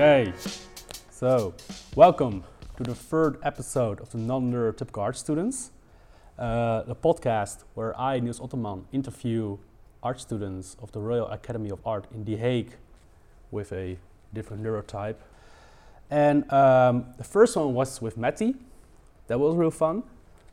Okay, so welcome to the third episode of the Non-Neurotypical Art Students, uh, the podcast where I, Niels Otterman, interview art students of the Royal Academy of Art in The Hague with a different neurotype. And um, the first one was with Matty, that was real fun.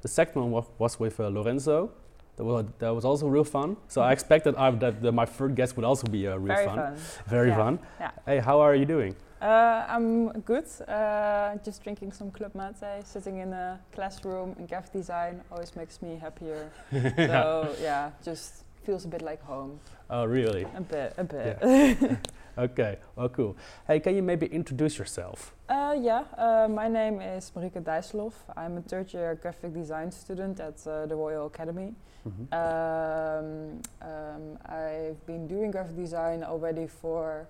The second one wa- was with uh, Lorenzo, that was, that was also real fun. So I expected I, that the, my third guest would also be uh, real Very fun. fun. Very Yeah. fun. Yeah. Hey, how are you doing? Uh, I'm good. Uh, just drinking some club mate, sitting in a classroom in graphic design always makes me happier. so yeah, just feels a bit like home. Oh, really? A bit, a bit. Okay, well, cool. Hey, can you maybe introduce yourself? Uh, yeah, uh, my name is Marike Dijsselhoff. I'm a third year graphic design student at uh, the Royal Academy. Mhm. Um, um, I've been doing graphic design already for,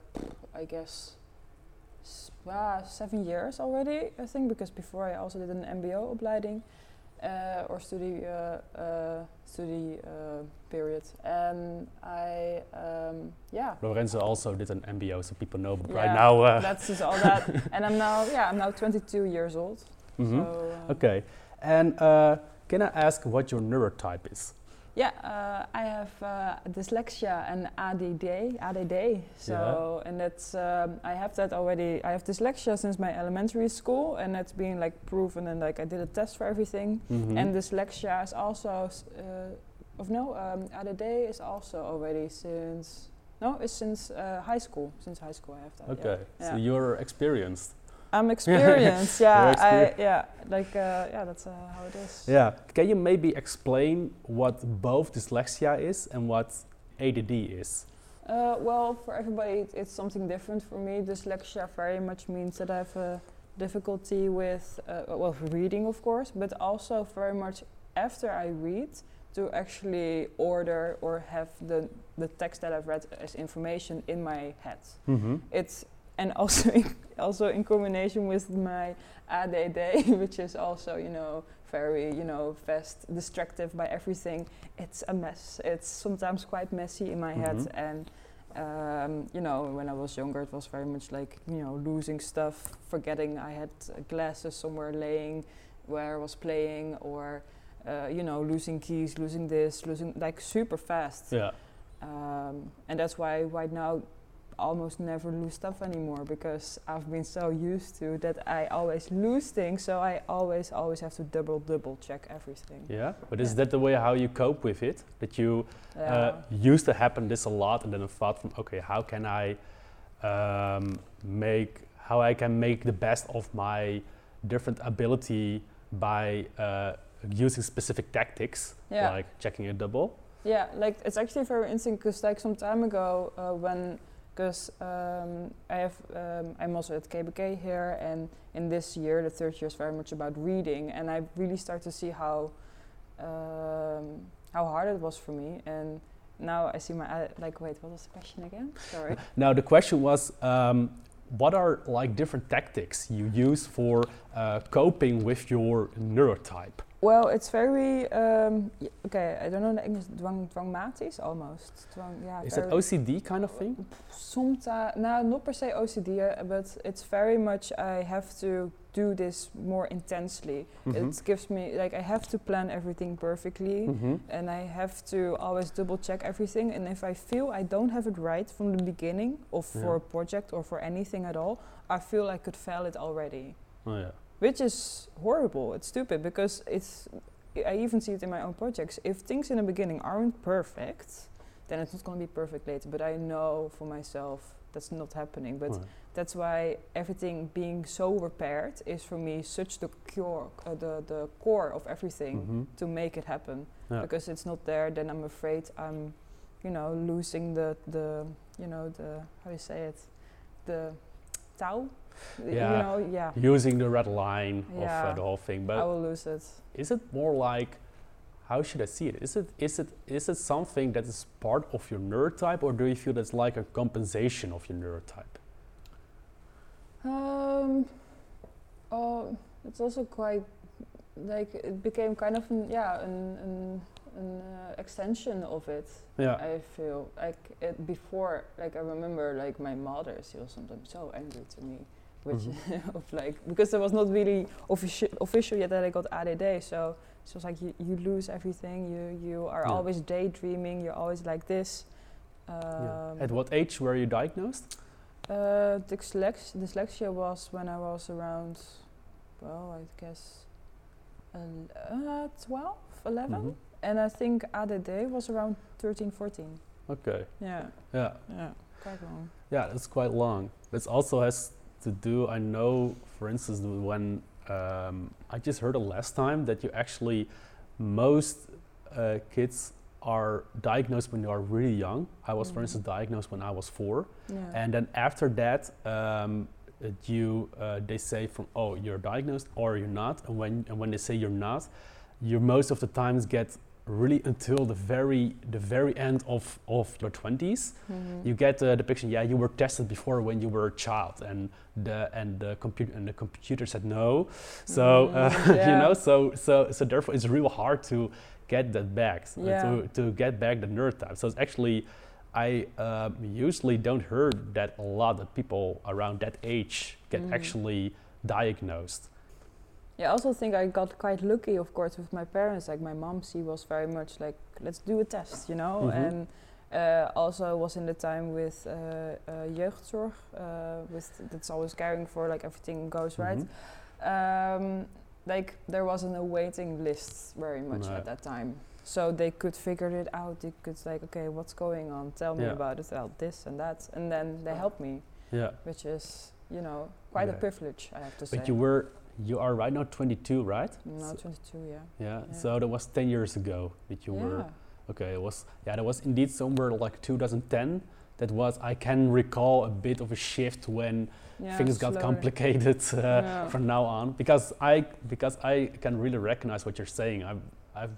I guess, ah, seven years already, I think, because before I also did an MBO opleiding uh, or study uh, uh, study uh, period, and I um, yeah. Lorenzo also did an MBO, so people know. But Yeah, right now, uh, That's just all that, and I'm now yeah I'm now 22 years old. mhm. So, uh, okay. And uh, can I ask what your neurotype is? Yeah, uh, I have uh, dyslexia and ADD. ADD. So, and that's um, I have that already. I have dyslexia since my elementary school, and that's been like proven. And like I did a test for everything. Mhm. And dyslexia is also, uh, of no, um, ADD is also already since no, it's since uh, high school. Since high school, I have that. yeah. okay, so Yeah. you're experienced. I'm experienced. yeah, I, yeah, like uh, yeah, that's uh, how it is. Yeah. Can you maybe explain what both dyslexia is and what ADD is? Uh, well, for everybody, it- it's something different. For me, dyslexia very much means that I have a difficulty with, uh, well, reading, of course, but also very much after I read to actually order or have the the text that I've read as information in my head. Mm-hmm. It's and also in, also in combination with my ADD, which is also you know very you know fast, distractive by everything. It's a mess. It's sometimes quite messy in my head, Mhm. and um, you know when I was younger, it was very much like you know losing stuff, forgetting I had uh, glasses somewhere laying where I was playing, or uh, you know losing keys, losing this, losing like super fast. Yeah. Um, and that's why right now almost never lose stuff anymore because I've been so used to that I always lose things so I always always have to double double check everything. Yeah. But is that the way how you cope with it? That you Yeah. uh, used to happen this a lot, and then I thought from okay, how can I um, make how I can make the best of my different ability by uh, using specific tactics, Yeah. like checking a double. Yeah, like it's actually very interesting because like some time ago uh, when because um, I have um, I'm also at KABK here and in this year the third year is very much about reading and I really start to see how um, how hard it was for me and now I see my uh, like wait what was the question again sorry Now the question was, um, what are like different tactics you use for uh, coping with your neurotype? Well it's very um, okay I don't know the English dwang dwangmatisch almost dwang yeah Is it OCD kind of thing? Sometimes, no, not per se OCD, uh, but it's very much I have to do this more intensely. Mhm. It gives me like I have to plan everything perfectly, Mhm. and I have to always double check everything. And if I feel I don't have it right from the beginning, of for Yeah. a project or for anything at all, I feel I could fail it already, Oh yeah. Which is horrible. It's stupid because it's. I even see it in my own projects. If things in the beginning aren't perfect, then it's not going to be perfect later. But I know for myself that's not happening. But Right. that's why everything being so repaired is for me such the cure, uh, the the core of everything Mhm. to make it happen. Yeah. Because it's not there, then I'm afraid I'm, you know, losing the the you know the how do you say it, the Y- Yeah. You know, yeah. Using the red line of uh, the whole thing, I will lose it. is it more like how should I see it? Is it is it is it something that is part of your neurotype, or do you feel that's like a compensation of your neurotype? Um, oh, it's also quite like it became kind of an, yeah an, an an uh, extension of it. Yeah. I feel like it before, like I remember, like my mother, she was sometimes so angry to me, which Mhm. of like because it was not really official official yet that I got ADD. So she was like, you, you lose everything. You you are Yeah. always daydreaming. You're always like this. Um, yeah. At what age were you diagnosed? uh, dyslex- dyslexia was when I was around, well, I guess, uh, 12, 11. Mhm. And I think ADD was around 13, 14. Okay. Yeah, Yeah. yeah, quite long. Yeah, it's quite long. This also has to do. I know, for instance, when um, I just heard it last time that you actually most uh, kids are diagnosed when they are really young. I was, for Mhm. instance, diagnosed when I was four, Yeah. and then after that, um, you uh, they say from oh you're diagnosed or you're not, and when and when they say you're not, you most of the times get really until the very the very end of of your 20s Mhm. you get the depiction yeah you were tested before when you were a child and the and the computer and the computer said no. So uh, Mm, you know so so so therefore it's real hard to get that back s- uh, to to get back the neurotype so it's actually I um, usually don't hear that a lot that people around that age get Mhm. actually diagnosed Yeah, I also think I got quite lucky, of course, with my parents. Like my mom, she was very much like, let's do a test, you know. Mhm. And uh, also was in the time with uh, uh, jeugdzorg, uh, with that's always caring for like everything goes right. Mhm. Um, like there wasn't a waiting list very much No. at that time, so they could figure it out. They could like, okay, what's going on? Tell me Yeah. about it. Well, this and that, and then they helped me, yeah which is you know quite Okay. a privilege, I have to say. but you were you are right now 22 right now So- 22, yeah. yeah, Yeah. so that was 10 years ago that you were. Okay, it was yeah, that was indeed somewhere like 2010. That was I can recall a bit of a shift when Yeah, things got slowly. complicated uh, Yeah. from now on because I because I can really recognize what you're saying. I've I've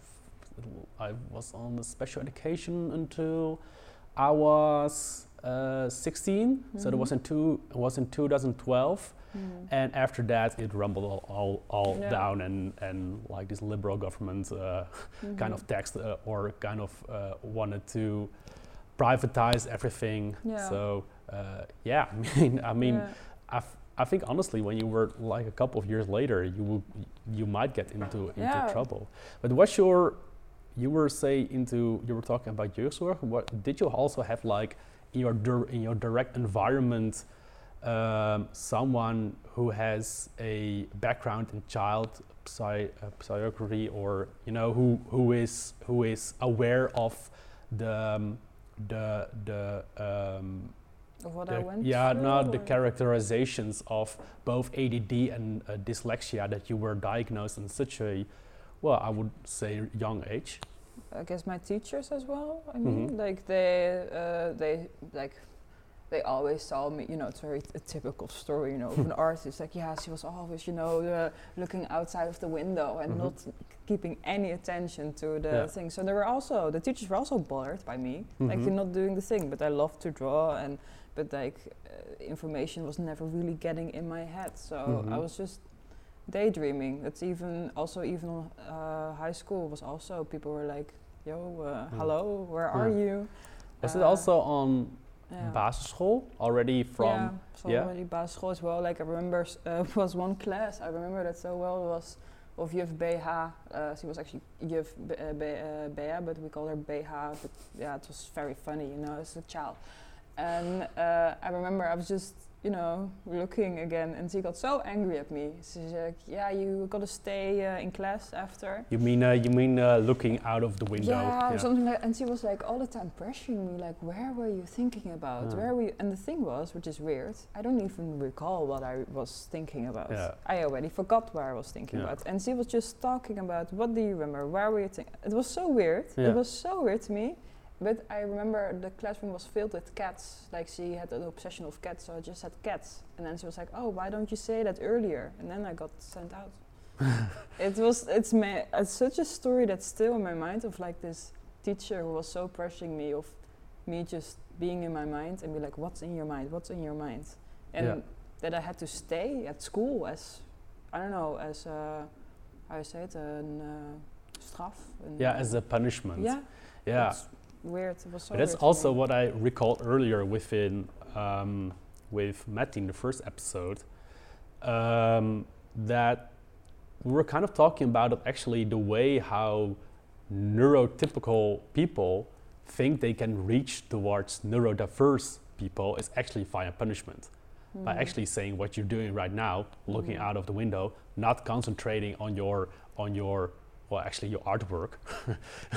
I was on a special education until I was uh, 16, so it was in two it was in 2012, Mm. and after that it rumbled all all, all Yeah. down and and like this liberal government. Uh, kind of text uh, or kind of uh, wanted to privatize everything. Yeah. So uh, yeah, I mean, I mean, Yeah. I, f- I think honestly, when you were like a couple of years later, you you might get into into trouble. But what's your, you were say into you were talking about jeugdzorg. What did you also have like in your in your direct environment? Um, someone who has a background in child psy- uh, psychiatry or you know who who is who is aware of the um, the the um, Of what I the- went yeah through. no the characterizations of both ADD and uh, dyslexia that you were diagnosed in such a well I would say young age I guess my teachers as well. I mean, Mhm. like they, uh, they like, they always saw me. You know, it's very a typical story. You know, of an artist. Like, yeah, she was always, you know, uh, looking outside of the window and Mhm. not keeping any attention to the Yeah. thing. So they were also the teachers were also bothered by me. Like, Mhm. you're not doing the thing, but I love to draw and. But like, uh, information was never really getting in my head, so I Mhm. was just daydreaming. It's even also even uh, high school was also people were like, "Yo, uh, Mm. hello, where are you?" was it Uh, also on yeah. basisschool already from yeah, so yeah? already basisschool as well. Like I remember uh, was one class I remember that so well was of Juf BH. Uh, she was actually Juf B- uh, B- uh, Bea, but we called her BH. But yeah, it was very funny, you know, as a child. And uh, I remember I was just, you know, looking again, and she got so angry at me. She's like, "Yeah, you got to stay uh, in class after." you mean uh, you mean uh, looking out of the window Yeah, or something like. And she was like all the time pressuring me, like, "Where were you thinking about? Ah. Where were you?" And the thing was, which is weird, I don't even recall what I was thinking about. Yeah. I already forgot what I was thinking Yeah. about. And she was just talking about, "What do you remember? Where were you thinking?" It was so weird. Yeah. It was so weird to me. But I remember the classroom was filled with cats. Like she had an obsession of cats, so I just had cats. And then she was like, "Oh, why don't you say that earlier?" And then I got sent out. it was it's ma- it's such a story that's still in my mind of like this teacher who was so pressuring me of me just being in my mind and be like, "What's in your mind? What's in your mind?" And Yeah. that I had to stay at school as I don't know as uh, how you say it an uh, straf. Yeah, as a punishment. yeah, Yeah. it's weird. It was so But that's also what I recalled earlier within um, with Matty in the first episode. Um, that we were kind of talking about actually the way how neurotypical people think they can reach towards neurodiverse people is actually via punishment. By Mhm. actually saying what you're doing right now, looking Mhm. out of the window, not concentrating on your on your well actually your artwork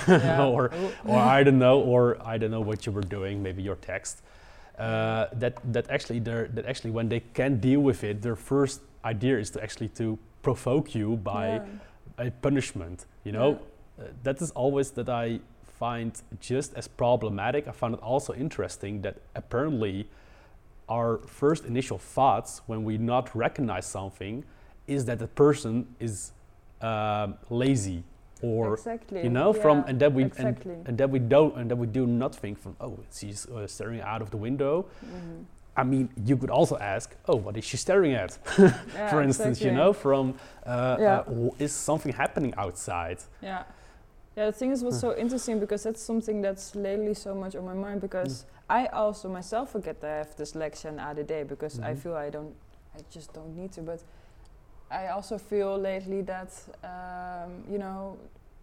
Yeah. or or I don't know, or I don't know what you were doing, maybe your text. Uh, that that actually that actually when they can deal with it, their first idea is to actually to provoke you by Yeah. a punishment. You know, uh, that is always that I find just as problematic. I find it also interesting that apparently our first initial thoughts when we not recognize something is that the person is um, lazy or exactly. you know from and that we exactly. and, and that we don't and that we do not think from oh she's uh, staring out of the window Mhm. i mean you could also ask oh what is she staring at Yeah, for instance you know from uh, Yeah. uh, w- is something happening outside Yeah. Yeah, the thing is what's so interesting because that's something that's lately so much on my mind because I also myself forget that I have dyslexia and ADD because I Mhm. feel I don't, I just don't need to. But I also feel lately that, um, you know,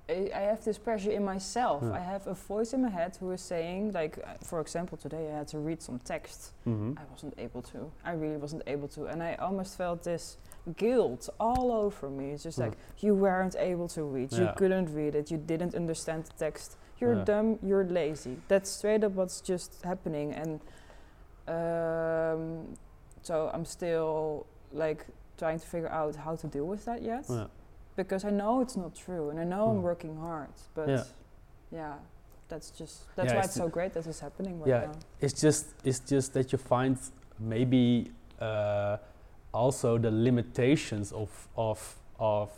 I, I have this pressure in myself. Yeah. I have a voice in my head who is saying, like, uh, for example, today I had to read some text. Mhm. I wasn't able to. I really wasn't able to. And I almost felt this guilt all over me. It's just Hmm. like, you weren't able to read. You Yeah. couldn't read it. You didn't understand the text. You're Yeah. dumb. You're lazy. That's straight up what's just happening. And um, so I'm still like trying to figure out how to deal with that yet. Yeah. Because I know it's not true. And I know I'm Hmm. working hard. But Yeah. yeah. That's just that's Yeah, why it's it's so great that it's happening right Yeah. now. it's just it's just that you find maybe uh, also the limitations of of of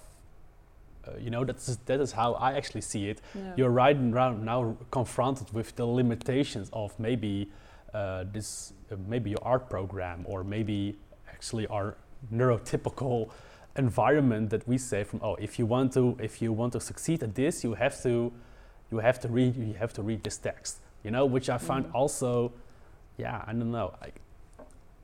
uh, you know that's that is how I actually see it Yeah. you're right now, now confronted with the limitations of maybe uh, this uh, maybe your art program or maybe actually our neurotypical environment that we say from oh if you want to if you want to succeed at this you have to you have to read you have to read this text you know which I find Mhm. also yeah I don't know I,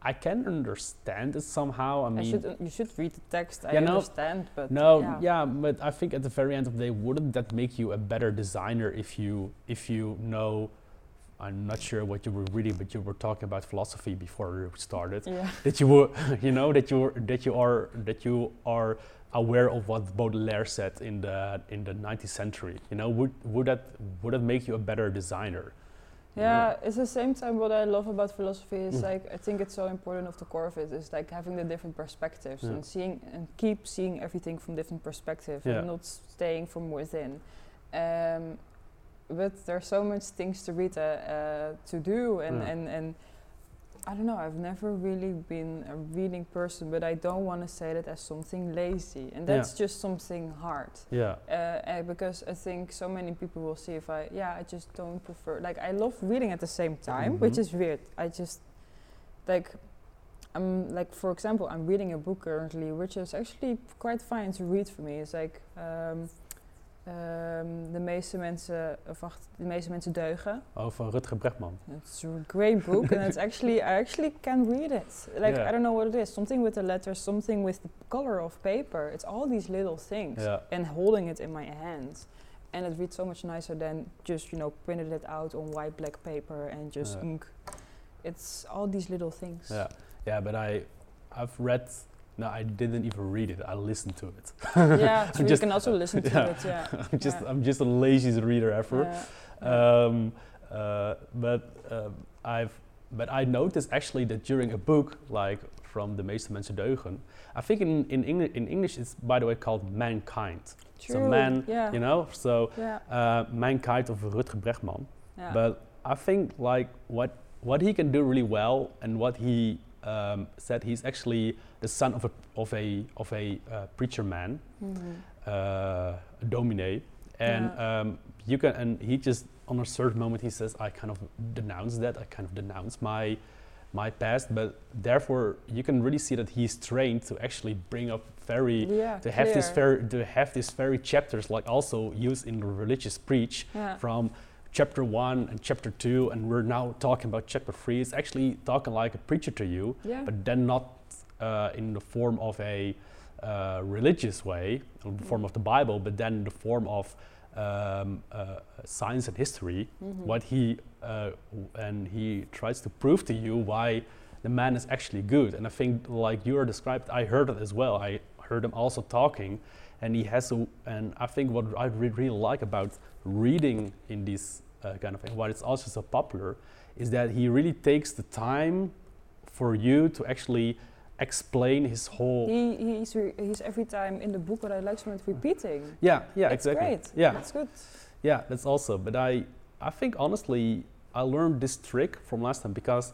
I can understand it somehow I I mean should, uh, you should read the text. I Yeah, no- understand, but no, yeah. yeah. but I think at the very end of the day, wouldn't that make you a better designer if you if you know? I'm not sure what you were reading, but you were talking about philosophy before we started. Yeah. that you were, you know, that you were, that you are that you are aware of what Baudelaire said in the in the 19th century. You know, would would that would that make you a better designer? You know? Yeah, it's the same time what I love about philosophy is Mm. like I think it's so important of the core of it is like having the different perspectives Yeah. and seeing and keep seeing everything from different perspectives Yeah. and not staying from within. Um, but there's so much things to read uh, uh, to do and, Yeah. and, and I don't know, I've never really been a reading person, but I don't want to say that as something lazy. And Yeah. that's just something hard. Yeah. Uh, uh, because I think so many people will see if I, yeah, I just don't prefer. Like I love reading at the same time, which Mhm. is weird. I just like, I'm like for example, I'm reading a book currently, which is actually quite fine to read for me. It's like um, um, meeste mensen, of wacht, de meeste mensen deugen. Oh, van Rutger Bregman. It's a great book, and it's actually I actually can read it. Like Yeah. I don't know what it is. Something with the letters, something with the color of paper. It's all these little things Yeah. and holding it in my hand. And it reads so much nicer than just, you know, printed it out on white black paper and just Yeah. ink. It's all these little things. Yeah, yeah, but I, I've read. No, I didn't even read it. I listened to it. yeah, so you can also listen to yeah. it, yeah. I'm just, Yeah. I'm just the laziest reader ever. Yeah. Um, uh, but um, I've, but I noticed actually that during a book like from the meeste mensen deugen, I think in in, Engli- in English it's by the way called Mankind. True. So man, yeah. You know, so yeah, uh, Mankind of Rutger Bregman. yeah. But I think like what what he can do really well, and what he um, said, he's actually the son of a of a of a uh, preacher man, Mhm. uh, a dominee, and um, you can and he just on a certain moment he says, I kind of denounce that, I kind of denounce my my past, but therefore you can really see that he's trained to actually bring up very yeah, to have this clear. very to have these very chapters like also used in the religious preach Yeah. from chapter one and chapter two, and we're now talking about chapter three. It's actually talking like a preacher to you, yeah. but then not uh, in the form of a uh, religious way, in the form of the Bible, but then in the form of um, uh, science and history. Mhm. What he uh, and he tries to prove to you why the man is actually good. And I think, like you are described, I heard it as well. I heard him also talking, and he has a. And I think what I re- really like about reading in this uh, kind of thing, why it's also so popular, is that he really takes the time for you to actually explain his whole. He, he's, he's every time in the book what I like so much repeating. yeah, yeah, It's exactly. great. Yeah, That's good. yeah, that's also. But I, I think honestly, I learned this trick from last time because,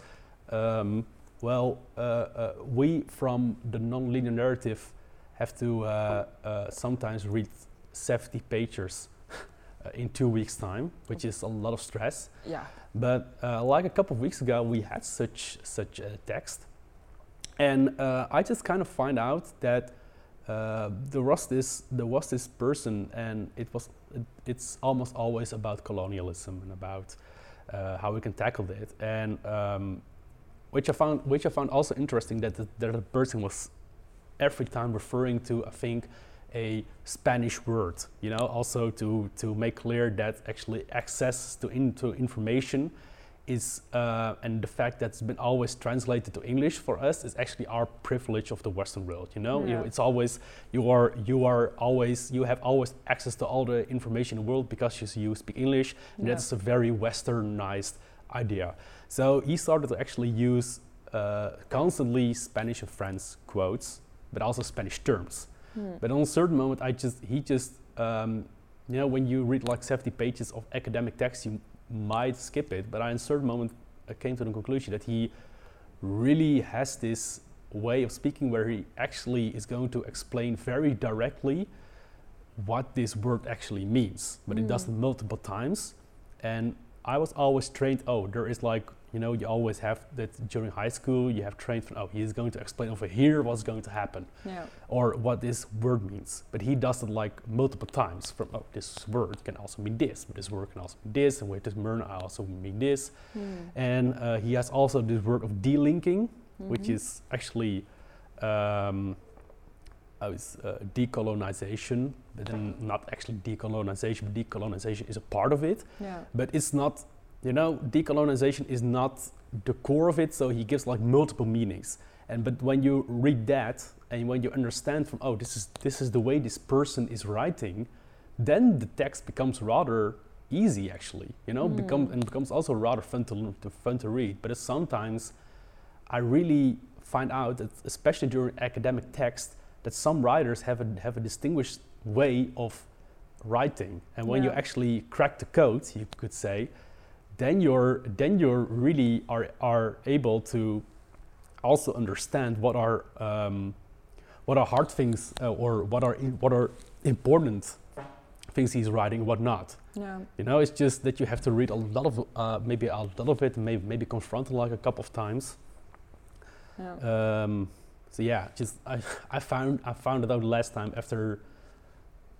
um, well, uh, uh, we from the non-linear narrative have to uh, uh, sometimes read 70 pages uh, in two weeks' time, which is a lot of stress. Yeah. But uh, like a couple of weeks ago, we had such such a text, and uh, I just kind of find out that uh, there was this there was this person, and it was it, it's almost always about colonialism and about uh, how we can tackle it, and um, which I found which I found also interesting that the, that the person was every time referring to I think a Spanish word, you know, also to, to make clear that actually access to into information is uh, and the fact that it's been always translated to English for us is actually our privilege of the Western world. You know, you, it's always you are you are always you have always access to all the information in the world because you, you speak English, and Yeah. that's a very Westernized idea. So he started to actually use uh, constantly Spanish and French quotes, but also Spanish terms. Hmm. But on a certain moment, I just he just um, you know when you read like 70 pages of academic text, you might skip it. But I, in a certain moment, I came to the conclusion that he really has this way of speaking where he actually is going to explain very directly what this word actually means. But it does it Mm. multiple times, and I was always trained. Oh, there is like you know you always have that during high school you have trained from oh he is going to explain over here what's going to happen Yeah. or what this word means. But he does it like multiple times. From oh, this word can also mean this, but this word can also mean this, and with this word I also mean this. Hmm. And uh, he has also this word of delinking, which Mhm. is actually um, oh, uh, decolonization, but then not actually decolonization. But decolonization is a part of it, Yeah. but it's not. You know, decolonization is not the core of it. So he gives like multiple meanings. And but when you read that and when you understand from oh this is this is the way this person is writing, then the text becomes rather easy actually. You know, become Mm. and becomes also rather fun to, to fun to read. But sometimes I really find out that especially during academic text that some writers have a have a distinguished way of writing. And when you actually crack the code, you could say, then you're then you're really are are able to also understand what are um, what are hard things uh, or what are in, what are important things he's writing, what not. Yeah. You know, it's just that you have to read a lot of uh, maybe a lot of it, maybe maybe confront it like a couple of times. Yeah. Um, so yeah, just I, I found I found it out last time after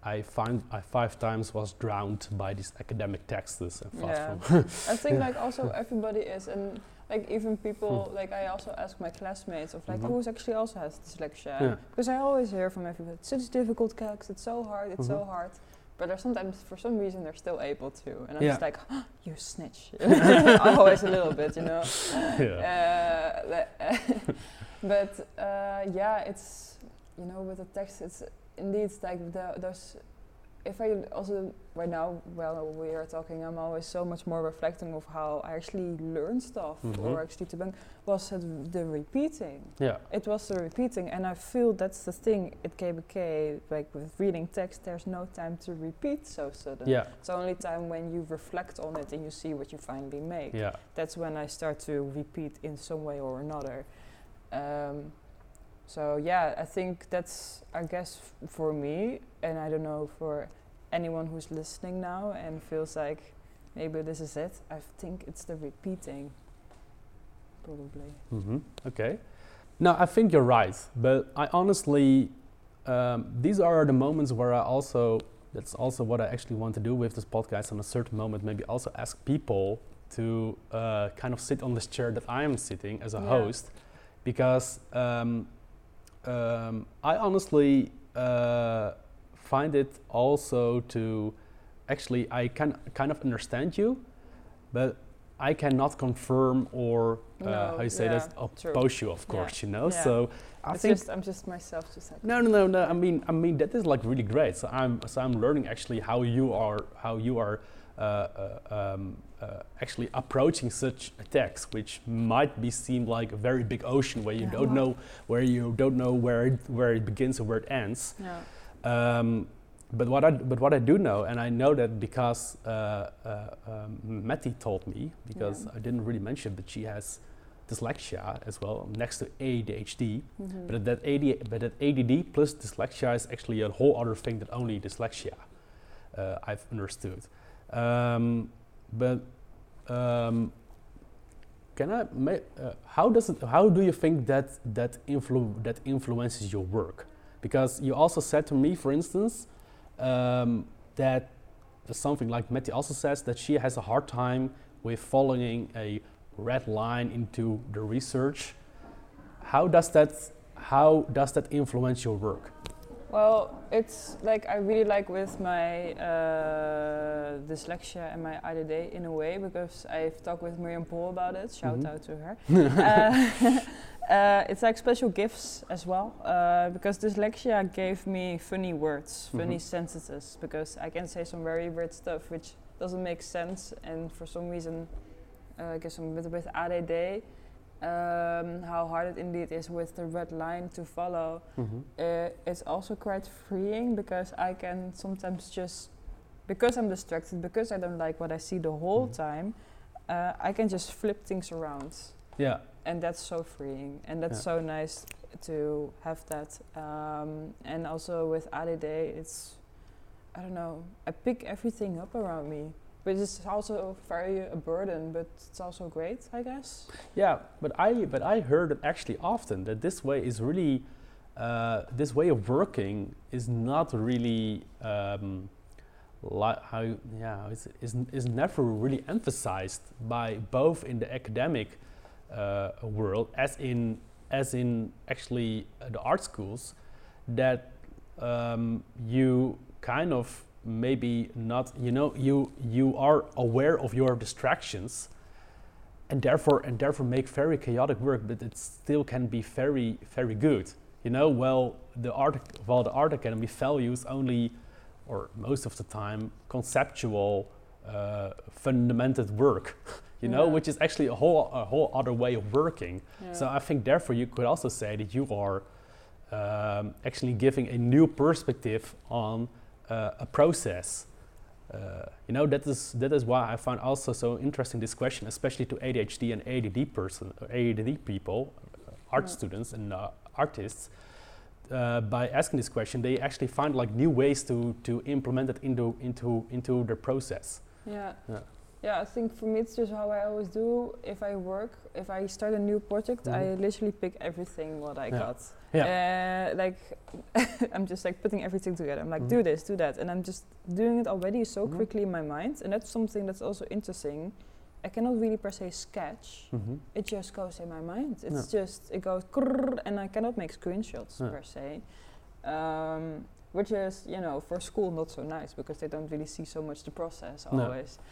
I find I five times was drowned by these academic texts and fast Yeah. I think like also everybody is and like even people like I also ask my classmates of like Mhm. who's actually also has dyslexia Yeah. because I always hear from everybody it's such difficult text it's so hard it's so Mhm. hard but they're sometimes for some reason they're still able to and I'm Yeah. just like you snitch always a little bit you know yeah. uh, but uh, yeah, it's you know with the text, it's indeed like the, those. If I also right now, while we are talking, I'm always so much more reflecting of how I actually learn stuff Mhm. or actually to ben was it the repeating. yeah. It was the repeating, and I feel that's the thing at KABK. Like with reading text, there's no time to repeat so sudden. Yeah. It's only time when you reflect on it and you see what you finally make Yeah. that's when I start to repeat in some way or another. Um, so yeah, I think that's I guess for me, and I don't know for anyone who's listening now and feels like maybe this is it. I think it's the repeating. probably. Mm-hmm. Okay. No, I think you're right, but I honestly, um, these are the moments where I also. That's also what I actually want to do with this podcast. On a certain moment, maybe also ask people to uh, kind of sit on this chair that I am sitting as a Yeah. host, because um, um, I honestly uh, find it also to actually I can kind of understand you, but I cannot confirm or uh, No, how you say yeah, that true. oppose you, of Yeah. course, you know. Yeah. So I It's think just, I'm just myself, just like. no, no, no, no. I mean, I mean that is like really great. So I'm, so I'm learning actually how you are, how you are um, uh, actually approaching such a text, which might be seem like a very big ocean where you Yeah. don't know where you don't know where it, where it begins or where it ends. Yeah. Um, but what I but what I do know, and I know that because uh, uh, um, Matty told me, because Yeah. I didn't really mention, but she has dyslexia as well next to ADHD. Mhm. But that AD, but that ADD plus dyslexia is actually a whole other thing than only dyslexia. Uh, I've understood. Um, but um, can I? Uh, how does it? How do you think that that influ- that influences your work? Because you also said to me, for instance, um, that something like Matty also says that she has a hard time with following a red line into the research. How does that how does that influence your work? Well, it's like I really like with my uh, dyslexia and my ADD in a way because I've talked with Miriam Paul about it. Shout Mhm. out to her. uh, uh, it's like special gifts as well uh, because dyslexia gave me funny words, funny Mhm. sentences because I can say some very weird stuff which doesn't make sense and for some reason, uh, I guess I'm with with ADD. Um, how hard it indeed is with the red line to follow uh, it's also quite freeing because I can sometimes just because I'm distracted because I don't like what I see the whole Mhm. time uh, I can just flip things around Yeah. and that's so freeing and that's Yeah. so nice to have that um, and also with ADD it's I don't know I pick everything up around me which is also very a burden but it's also great I guess. Yeah, but I but I heard it actually often that this way is really uh, this way of working is not really um, li- how yeah is, is is never really emphasized by both in the academic uh, world as in as in actually the art schools that um, you kind of maybe not you know you you are aware of your distractions and therefore and therefore make very chaotic work but it still can be very very good you know well the art well the art academy values only or most of the time conceptual uh, fundamented work you know Yeah. which is actually a whole a whole other way of working yeah. so i think therefore you could also say that you are um, actually giving a new perspective on uh, a process uh, you know that is that is why I find also so interesting this question, especially to ADHD and ADD person, ADD people, uh, art Yeah. students and uh, artists. Uh, by asking this question, they actually find like new ways to to implement it into into into their process. Yeah. Yeah. Yeah, I think for me it's just how I always do. If I work, if I start a new project, I Mhm. literally pick everything what I Yeah. got. Yeah. Uh, like I'm just like putting everything together. I'm like, Mhm. do this, do that, and I'm just doing it already so Mhm. quickly in my mind, and that's something that's also interesting. I cannot really per se sketch. Mm-hmm. It just goes in my mind. It's just it goes and I cannot make screenshots Yeah. per se. Um, which is, you know, for school not so nice because they don't really see so much the process always. No.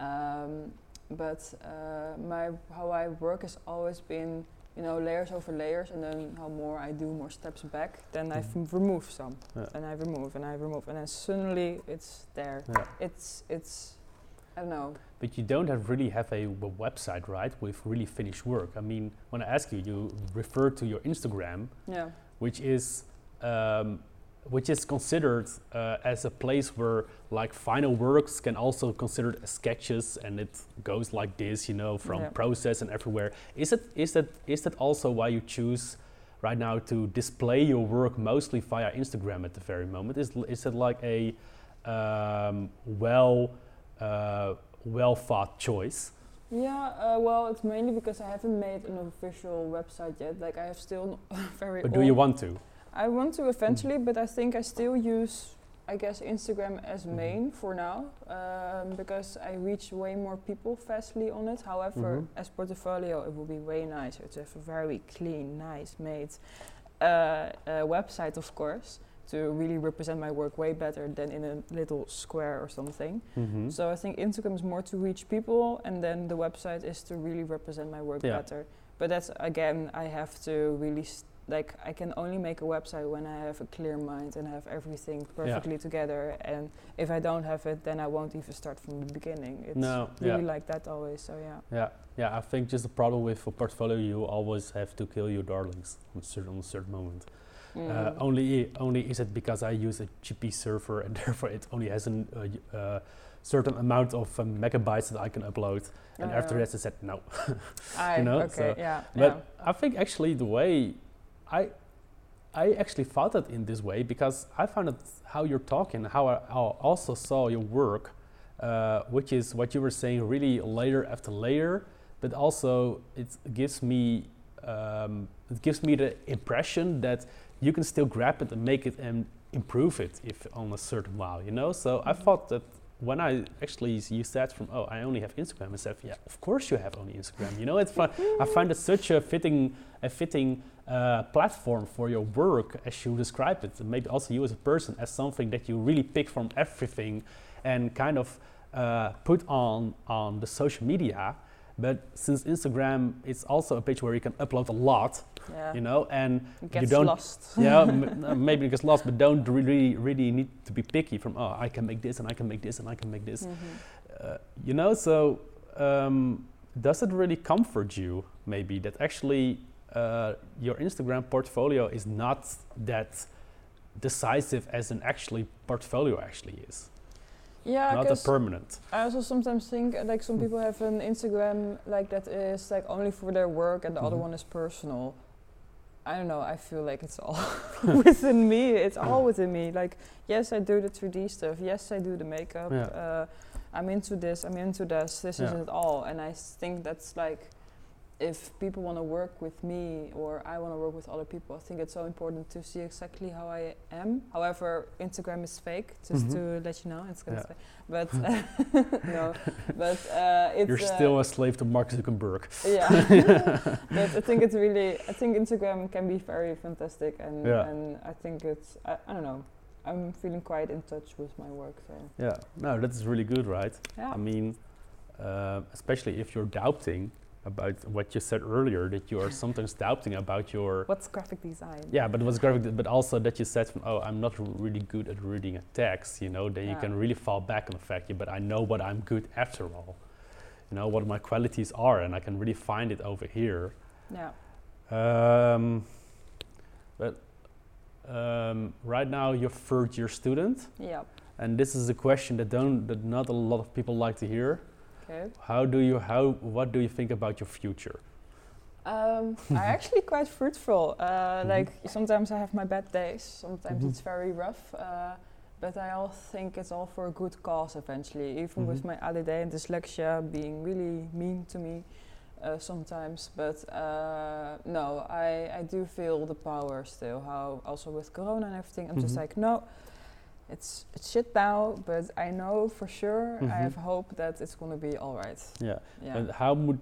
Um, but uh, my how I work has always been, you know, layers over layers, and then how more I do more steps back, then I Mhm. f- remove some, Yeah. and I remove, and I remove, and then suddenly it's there. Yeah. It's it's, I don't know. But you don't have really have a, website, right, with really finished work. I mean, when I ask you, you refer to your Instagram, Yeah. which is um, which is considered uh, as a place where like final works can also considered as sketches and it goes like this you know from Yeah. process and everywhere is it is that is that also why you choose right now to display your work mostly via instagram at the very moment is, is it like a um, well uh, well thought choice Yeah, uh, well, it's mainly because I haven't made an official website yet. Like I have still very. But do you want to? I want to eventually, but I think I still use, I guess, Instagram as Mhm. main for now, um, because I reach way more people fastly on it. However, Mhm. as portfolio, it will be way nicer to have a very clean, nice made uh, uh, website, of course, to really represent my work way better than in a little square or something. Mhm. So I think Instagram is more to reach people, and then the website is to really represent my work Yeah. better. But that's again, I have to really st- like I can only make a website when I have a clear mind and have everything perfectly together. And if I don't have it, then I won't even start from the beginning. It's No, really yeah. like that always. So yeah. Yeah, yeah. I think just the problem with a portfolio, you always have to kill your darlings on a certain, on a certain moment. Uh, Mm. only, only is it because I use a GP server and therefore it only has a uh, uh, certain amount of um, megabytes that I can upload, and after that, I said no. I, know, okay, so- yeah, But yeah. I think actually the way I I actually thought it in this way because I found it how you're talking, how I, I also saw your work, uh, which is what you were saying, really layer after layer, but also it gives me um, it gives me the impression that you can still grab it and make it and improve it if on a certain while, you know. So I Mhm. thought that when I actually you said from oh I only have Instagram, I said yeah of course you have only Instagram, you know. It's fun. I find it such a fitting a fitting uh, platform for your work as you describe it, and maybe also you as a person as something that you really pick from everything and kind of uh, put on on the social media. But since Instagram, it's also a page where you can upload a lot, yeah. you know, and gets don't- lost. yeah, m- uh, maybe it gets lost, but don't really really need to be picky from oh I can make this and I can make this and I can make this, Mhm. uh, you know. So um, does it really comfort you maybe that actually uh, your Instagram portfolio is not that decisive as an actually portfolio actually is, Yeah, not a permanent. I also sometimes think uh, like some Hmm. people have an Instagram like that is like only for their work and the other Mhm. one is personal. I don't know. I feel like it's all within me. It's all within me. Like yes, I do the 3D stuff. Yes, I do the makeup. Yeah. Uh, I'm into this. I'm into this. This is Yeah. it all. And I think that's like if people want to work with me or I want to work with other people, I think it's so important to see exactly how I am. However, Instagram is fake, just Mhm. to let you know. Instagram is fake. But no, but uh, it's You're uh, still a slave to Mark Zuckerberg. yeah. but I think it's really I think Instagram can be very fantastic and Yeah. and I think it's I, I don't know. I'm feeling quite in touch with my work, so Yeah, no, that's really good, right? yeah. I mean, uh, especially if you're doubting about what you said earlier, that you are sometimes doubting about your What's graphic design? yeah, but it was graphic, but also that you said from oh, I'm not really good at reading a text, you know, then you can really fall back on the fact, yeah, but I know what I'm good after all, you know, what my qualities are, and I can really find it over here. Yeah. Um, but um, right now you're third year student, Yeah. and this is a question that don't that not a lot of people like to hear. Okay. How do you how what do you think about your future? Um, I actually quite fruitful. Uh, Mhm. Like sometimes I have my bad days. Sometimes Mhm. it's very rough. Uh, but I all think it's all for a good cause eventually. Even with Mhm. my ADD and dyslexia being really mean to me uh, sometimes. But uh, no, I, I do feel the power still. How also with Corona and everything, I'm just Mhm. like no. It's, it's shit now, but I know for sure. Mhm. I have hope that it's gonna be all right. Yeah. Yeah. And how would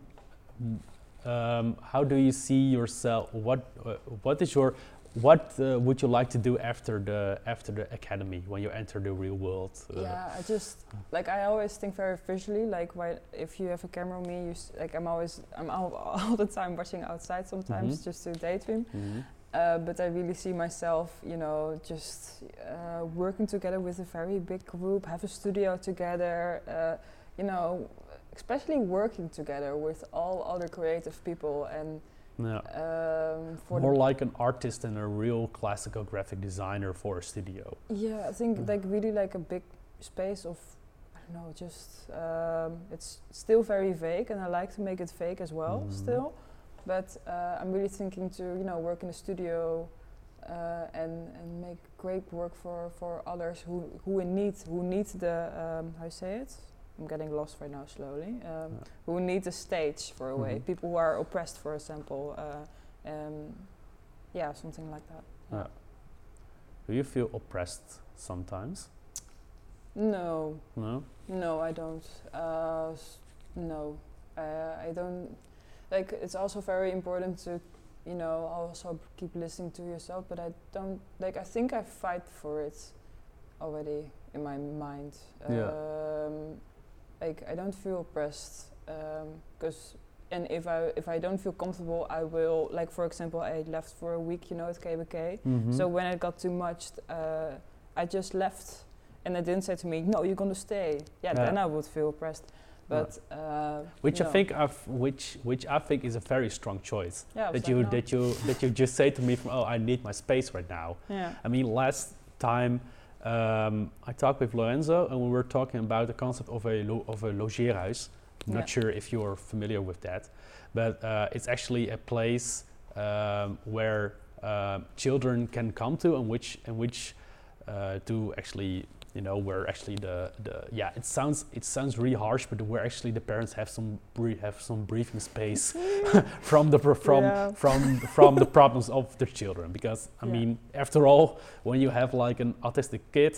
um, how do you see yourself? What uh, what is your what uh, would you like to do after the after the academy when you enter the real world? Uh, yeah, I just like I always think very visually. Like, why if you have a camera on me, you s- like I'm always I'm all, all the time watching outside sometimes Mhm. just to daydream. mhm. Uh, but I really see myself, you know, just uh, working together with a very big group, have a studio together, uh, you know, especially working together with all other creative people and Yeah. um, for More like an artist and a real classical graphic designer for a studio. Yeah, I think Mm. like really like a big space of I don't know, just um, it's still very vague, and I like to make it vague as well Mhm. still. But uh, I'm really thinking to you know work in a studio uh, and and make great work for for others who who in need who need the um, how you say it I'm getting lost right now slowly. Um, Who need a stage for a way. Mhm. People who are oppressed, for example. Uh, um, yeah, something like that. Yeah. Do you feel oppressed sometimes? No, No. no, I don't. Uh, no, uh, I don't. Like, it's also very important to, you know, also keep listening to yourself. But I don't. Like, I think I fight for it already in my mind. Yeah. Um, like, I don't feel oppressed because. and if I if I don't feel comfortable, I will like for example I left for a week, you know, at KABK. Mhm. So when it got too much, uh, I just left, and they didn't say to me, "No, you're gonna stay." Yeah, Yeah. then I would feel oppressed. But uh, which I no. think I've, which which I think is a very strong choice. yeah, that like, you "No." that you that you just say to me from oh I need my space right now. yeah, I mean last time um, I talked with Lorenzo and we were talking about the concept of a lo- of a logeerhuis. I'm Yeah. not sure if you're familiar with that, but uh, it's actually a place um, where uh, children can come to and which and which uh, to actually you know where actually the, the yeah it sounds it sounds really harsh but where actually the parents have some have some breathing space from the pro- from Yeah. from from the problems of their children because I Yeah. mean after all when you have like an autistic kid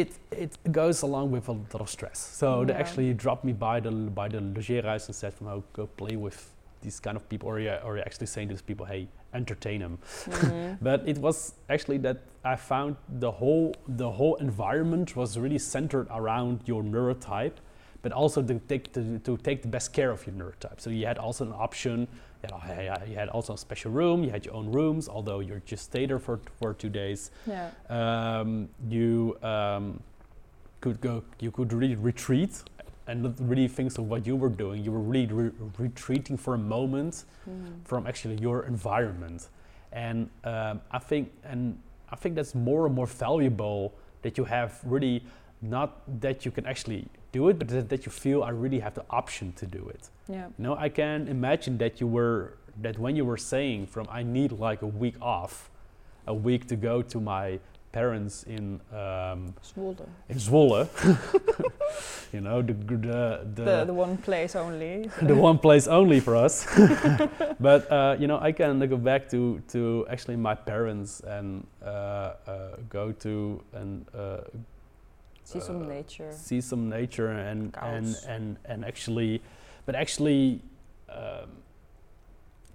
it it goes along with a lot of stress so they actually dropped me by the by the logeerhuis and said from oh go play with these kind of people or you or you're actually saying to these people hey entertain them Mhm. but it was actually that I found the whole the whole environment was really centered around your neurotype, but also to take to, to take the best care of your neurotype. So you had also an option. You had, you had also a special room. You had your own rooms, although you just stayed there for for two days. yeah, Um, you um, could go. You could really retreat and not really thinks of what you were doing. You were really re- retreating for a moment Mhm. from actually your environment and um, i think and i think that's more and more valuable that you have really not that you can actually do it but that, that you feel i really have the option to do it yeah, you know i can imagine that you were that when you were saying from i need like a week off a week to go to my parents in um, Zwolle. in Zwolle you know the the the, The, the one place only. the one place only for us. but uh, you know, I can go back to to actually my parents and uh, uh, go to and uh, See some uh, nature. see some nature and and and and actually, but actually. Um,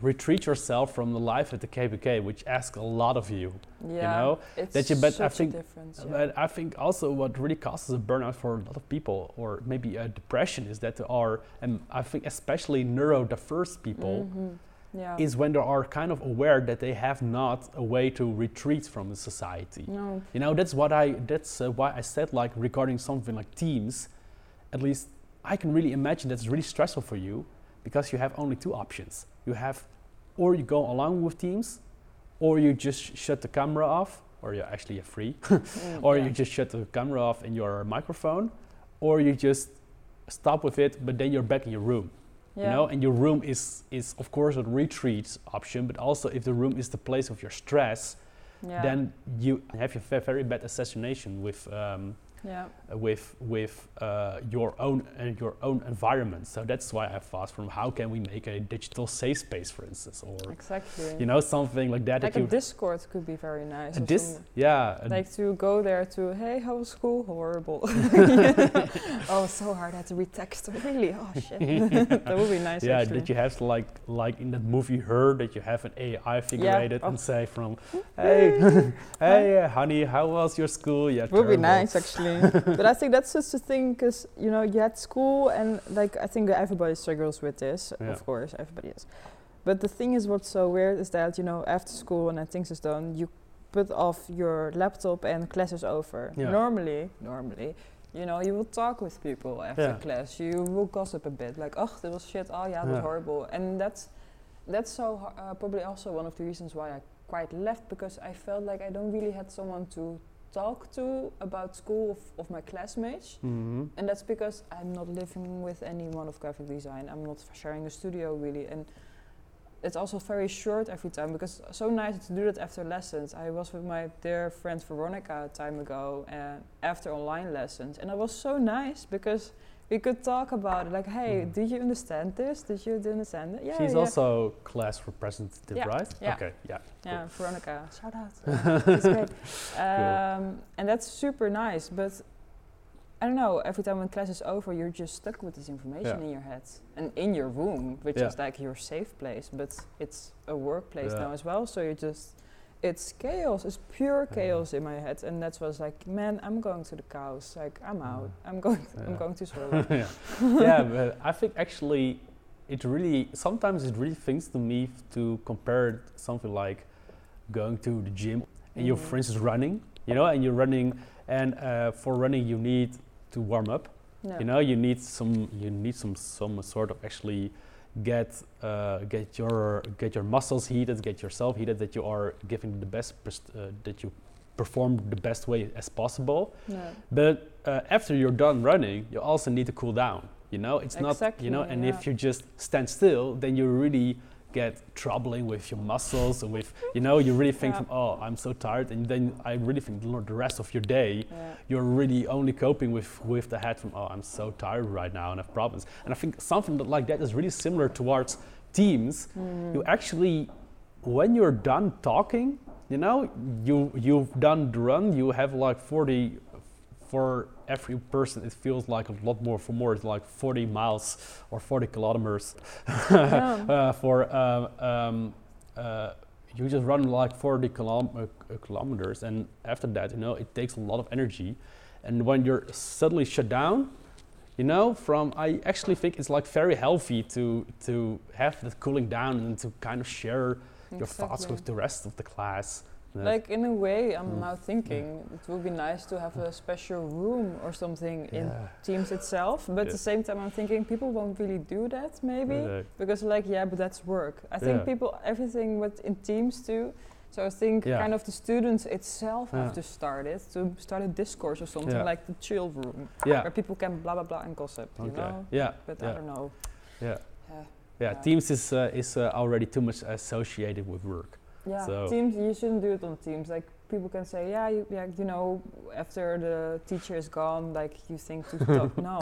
retreat yourself from the life at the KABK, which asks a lot of you. Yeah, know, it's that you- but I such think- a difference. Yeah. But I think also what really causes a burnout for a lot of people, or maybe a depression, is that there are, and I think especially neurodiverse people, Mhm. Yeah. is when they are kind of aware that they have not a way to retreat from the society. no. You know, that's what I. That's uh, why I said like regarding something like teams, at least I can really imagine that's really stressful for you because you have only two options. You have, or you go along with teams, or you just shut the camera off, or you're actually free, Mm, or yeah. you just shut the camera off in your microphone, or you just stop with it, but then you're back in your room yeah. you know and your room is is of course a retreat option but also if the room is the place of your stress yeah. then you have your very bad assassination with um, yeah. with with uh, your own and your own environment. So that's why I've asked from how can we make a digital safe space for instance or Exactly. you know something like that like that a Discord could be very nice. a dis yeah like to go there to hey how was school? Horrible. Oh so hard. I had to read text really? Oh shit. That would be nice yeah, actually. that you have to like like in that movie Her that you have an AI figurated oh. and say from, hey, hey, honey, how was your school? Yeah, would be terrible." nice actually but I think that's just the thing because you know you had school and like I think everybody struggles with this Yeah. of course everybody is but the thing is what's so weird is that you know after school and then things is done you put off your laptop and class is over Yeah. normally normally you know you will talk with people after Yeah. class you will gossip a bit like oh that was shit oh yeah that was horrible and that's that's so uh, probably also one of the reasons why I quite left because I felt like I don't really had someone to talk to about school of, of my classmates Mhm. and that's because I'm not living with anyone of graphic design. I'm not sharing a studio really, and it's also very short every time because it's so nice to do that after lessons. I was with my dear friend Veronica a time ago uh, after online lessons, and it was so nice because we could talk about it. Like, hey, Mhm. did you understand this? Did you understand it? Yeah, She's yeah. also class representative, Yeah, right? yeah. Okay, yeah. Yeah, Veronica, shout out. It's great. Um, and that's super nice. But I don't know, every time when class is over, you're just stuck with this information Yeah. in your head and in your room, which Yeah. is like your safe place. But it's a workplace Yeah. now as well. So you just, it's chaos. It's pure Yeah. chaos in my head. And that was like, man, I'm going to the cows. Like, I'm out. I'm going. I'm going to swim. yeah, yeah but I think actually it really sometimes it really thinks to me to compare something like going to the gym and you're Mhm. for instance running, you know, and you're running and uh, for running you need to warm up. Yeah. You know, you need some you need some some sort of actually get uh, get your get your muscles heated, get yourself heated, that you are giving the best uh, that you perform the best way as possible. Yeah. But uh, after you're done running, you also need to cool down. You know, it's not you know, and yeah. if you just stand still, then you really get troubling with your muscles and with you know you really think Yeah. from oh I'm so tired and then I really think the rest of your day Yeah. you're really only coping with with the head from oh I'm so tired right now and I have problems and I think something that like that is really similar towards teams Mhm. you actually when you're done talking you know you you've done the run you have like 40 for every person it feels like a lot more for more it's like 40 miles or 40 kilometers. Yeah. uh, for um, um, uh, you just run like 40 kilom- uh, uh, kilometers and after that you know it takes a lot of energy. And when you're suddenly shut down you know from i actually think it's like very healthy to to have that cooling down and to kind of share your thoughts with the rest of the class Like in a way, I'm Mm. now thinking it would be nice to have a special room or something in. Teams itself. But at the same time, I'm thinking people won't really do that maybe because like yeah, but that's work. I think Yeah. people everything what in Teams too. So I think Yeah. kind of the students itself Yeah. have to start it to start a discourse or something Yeah. like the chill room yeah where people can blah blah blah and gossip. You know, yeah but yeah. I don't know. yeah Yeah. yeah Yeah. teams is uh, is uh, already too much associated with work Yeah, So- Teams. You shouldn't do it on Teams. Like people can say, yeah, you, yeah, you know, after the teacher is gone, like you think to talk. No,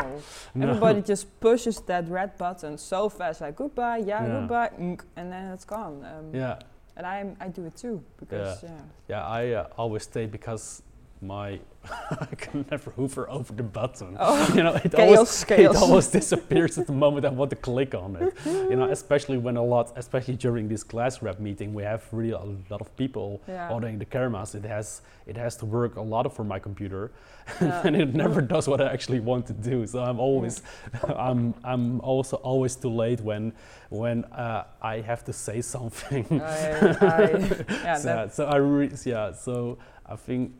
No. everybody just pushes that red button so fast, like goodbye, yeah, Yeah. goodbye, and then it's gone. Um, yeah And I I do it too because yeah, Yeah, I uh, always stay because my I can never hover over the button. Oh. you know, it chaos, always chaos. it always disappears at the moment I want to click on it. you know, especially when a lot, especially during this class rep meeting, we have really a lot of people yeah. ordering the cameras. It has it has to work a lot for my computer, Yeah. and it never does what I actually want to do. So I'm always I'm I'm also always too late when when uh, I have to say something. I, I, yeah, so, so I re- yeah, so I think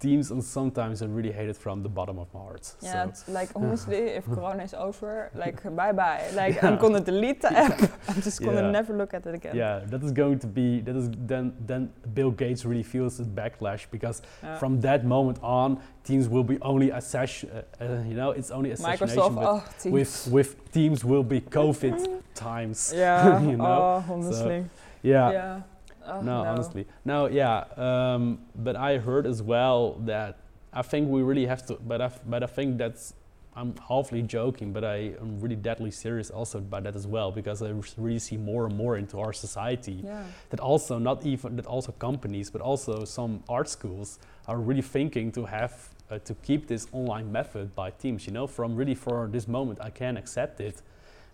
teams and sometimes I really hate it from the bottom of my heart. yeah, so, like honestly, if Corona is over, like bye bye. Like Yeah. I'm gonna delete the app. I'm just gonna Yeah. never look at it again. yeah, that is going to be that is then then Bill Gates really feels the backlash because Yeah. from that moment on, teams will be only assassin, uh, uh, you know, it's only assassination Microsoft, with, oh, Teams. with with teams will be COVID times. Yeah. you know, Oh, honestly. Yeah. yeah. Oh, no, honestly. No, yeah. Um, but I heard as well that I think we really have to. But I, but I think that's. I'm halfly joking, but I am really deadly serious also about that as well because I really see more and more into our society Yeah. that also not even that also companies but also some art schools are really thinking to have uh, to keep this online method by teams. You know, from really for this moment I can accept it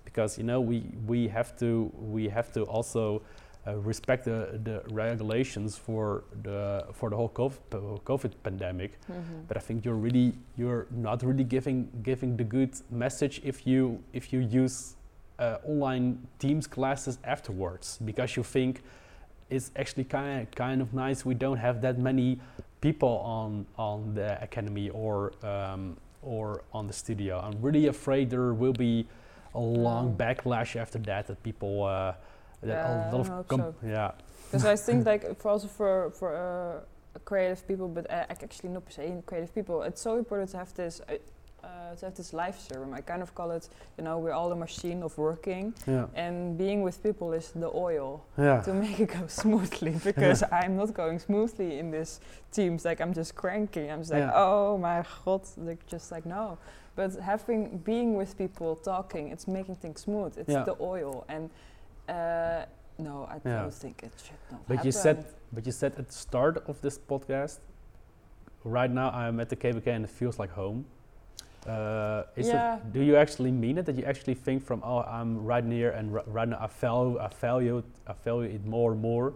because you know we we have to we have to also uh, respect the, the regulations for the for the whole COVID, COVID pandemic. Mhm. But I think you're really you're not really giving giving the good message if you if you use uh, online Teams classes afterwards because you think it's actually kind kind of nice. We don't have that many people on on the academy or um, or on the studio. I'm really afraid there will be a long backlash after that. That people uh, Yeah, a I lot of so. yeah Because I think like for also for for uh, creative people, but uh, ac- actually not per se creative people, it's so important to have this. Uh, uh, to have this life serum, I kind of call it, you know, we're all a machine of working, yeah and being with people is the oil yeah to make it go smoothly. Because I'm not going smoothly in this teams. Like I'm just cranking. I'm just like, Yeah. oh my god, like just like no. But having being with people, talking, it's making things smooth. It's Yeah. the oil, and uh, no, I Yeah. don't think it should not. But you said, but you said at the start of this podcast. Right now, I'm at the KABK and it feels like home. Uh, is Yeah. it, do you actually mean it? That you actually think from, oh, I'm right near and r- right now I value, I value, it, I value it more and more.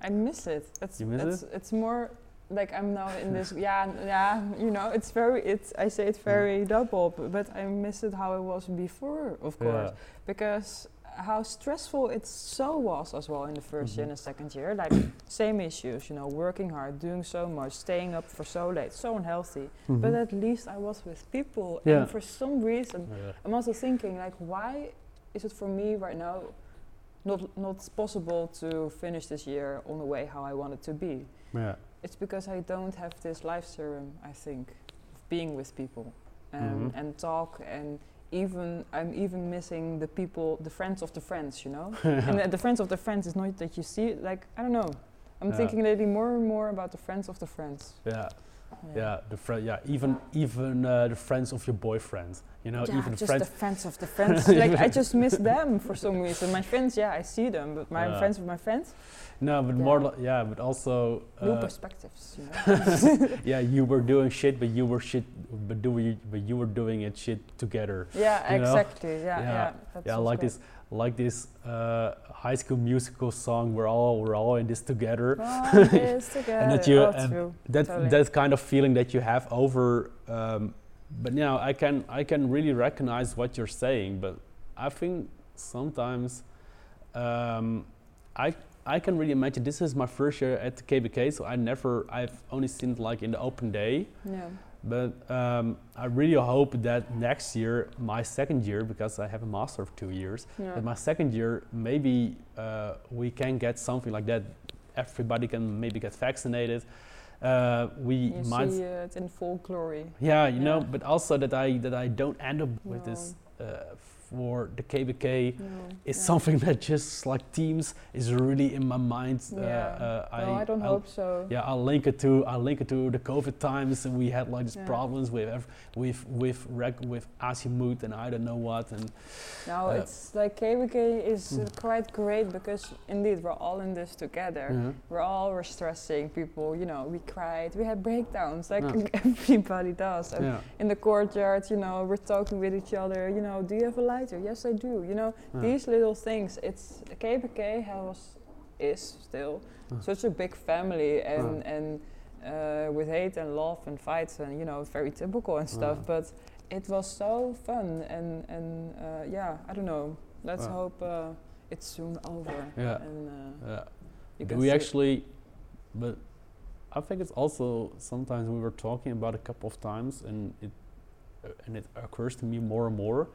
I miss it. It's You miss it's, it's more like I'm now in this. yeah, yeah. You know, it's very. It's I say it very double, b- but I miss it how it was before, of course, Yeah. because how stressful it so was as well in the 1st year Mhm. and the second year. Like same issues, you know, working hard, doing so much, staying up for so late, so unhealthy. But Mhm. at least I was with people, Yeah. and for some reason, Yeah. I'm also thinking like, why is it for me right now not not possible to finish this year on the way how I want it to be? yeah. It's because I don't have this life serum. I think of being with people and Mhm. and talk and even I'm even missing the people, the friends of the friends, you know. and the, the friends of the friends is not that you see like I don't know. I'm Yeah. thinking lately more and more about the friends of the friends. Yeah, yeah, the friend, yeah, even even uh, the friends of your boyfriend, you know, yeah, even just friends. the friends of the friends. like I just miss them for some reason. My friends, yeah, I see them, but my Yeah. friends of my friends, no, but Yeah. more, li- yeah, but also, new uh, perspectives. You know? yeah, you were doing shit, but you were shit, but doing, but you were doing it shit together. yeah, you know? exactly. Yeah, Yeah. yeah. yeah, like great. this, like this uh, High School Musical song. We're all, we're all in this together. This together. that you- oh, and true. that Totally. that kind of feeling that you have over um, but you know i can i can really recognize what you're saying but i think sometimes um, i i can really imagine this is my first year at the kabk so i never i've only seen it like in the open day Yeah. But um, i really hope that next year my second year because i have a master of two years Yeah. that my second year maybe uh, we can get something like that everybody can maybe get vaccinated uh, we you might see it in full glory. yeah you know but also that i that i don't end up with this uh, for the kabk No, is yeah. something that just like teams is really in my mind uh, Yeah. uh, well, I, don't I'll- hope so. yeah i'll link it to i'll link it to the covid times and we had like these Yeah. problems with with with reg- with azimut and i don't know what and Now Uh, it's like KABK is uh, Mm. quite great because indeed we're all in this together. yeah. We're all we're stressing people. You know, we cried, we had breakdowns like everybody does. In the courtyard, you know, we're talking with each other. You know, do you have a Yes, I do. You know, yeah. these little things. It's KABK has is still Uh. such a big family and and uh, with hate and love and fights and you know very typical and stuff. But it was so fun and and uh, yeah, I don't know. Let's hope uh, it's soon over. Yeah. And uh, yeah you do can we actually but i think it's also sometimes we were talking about a couple of times and it and it occurs to me more and more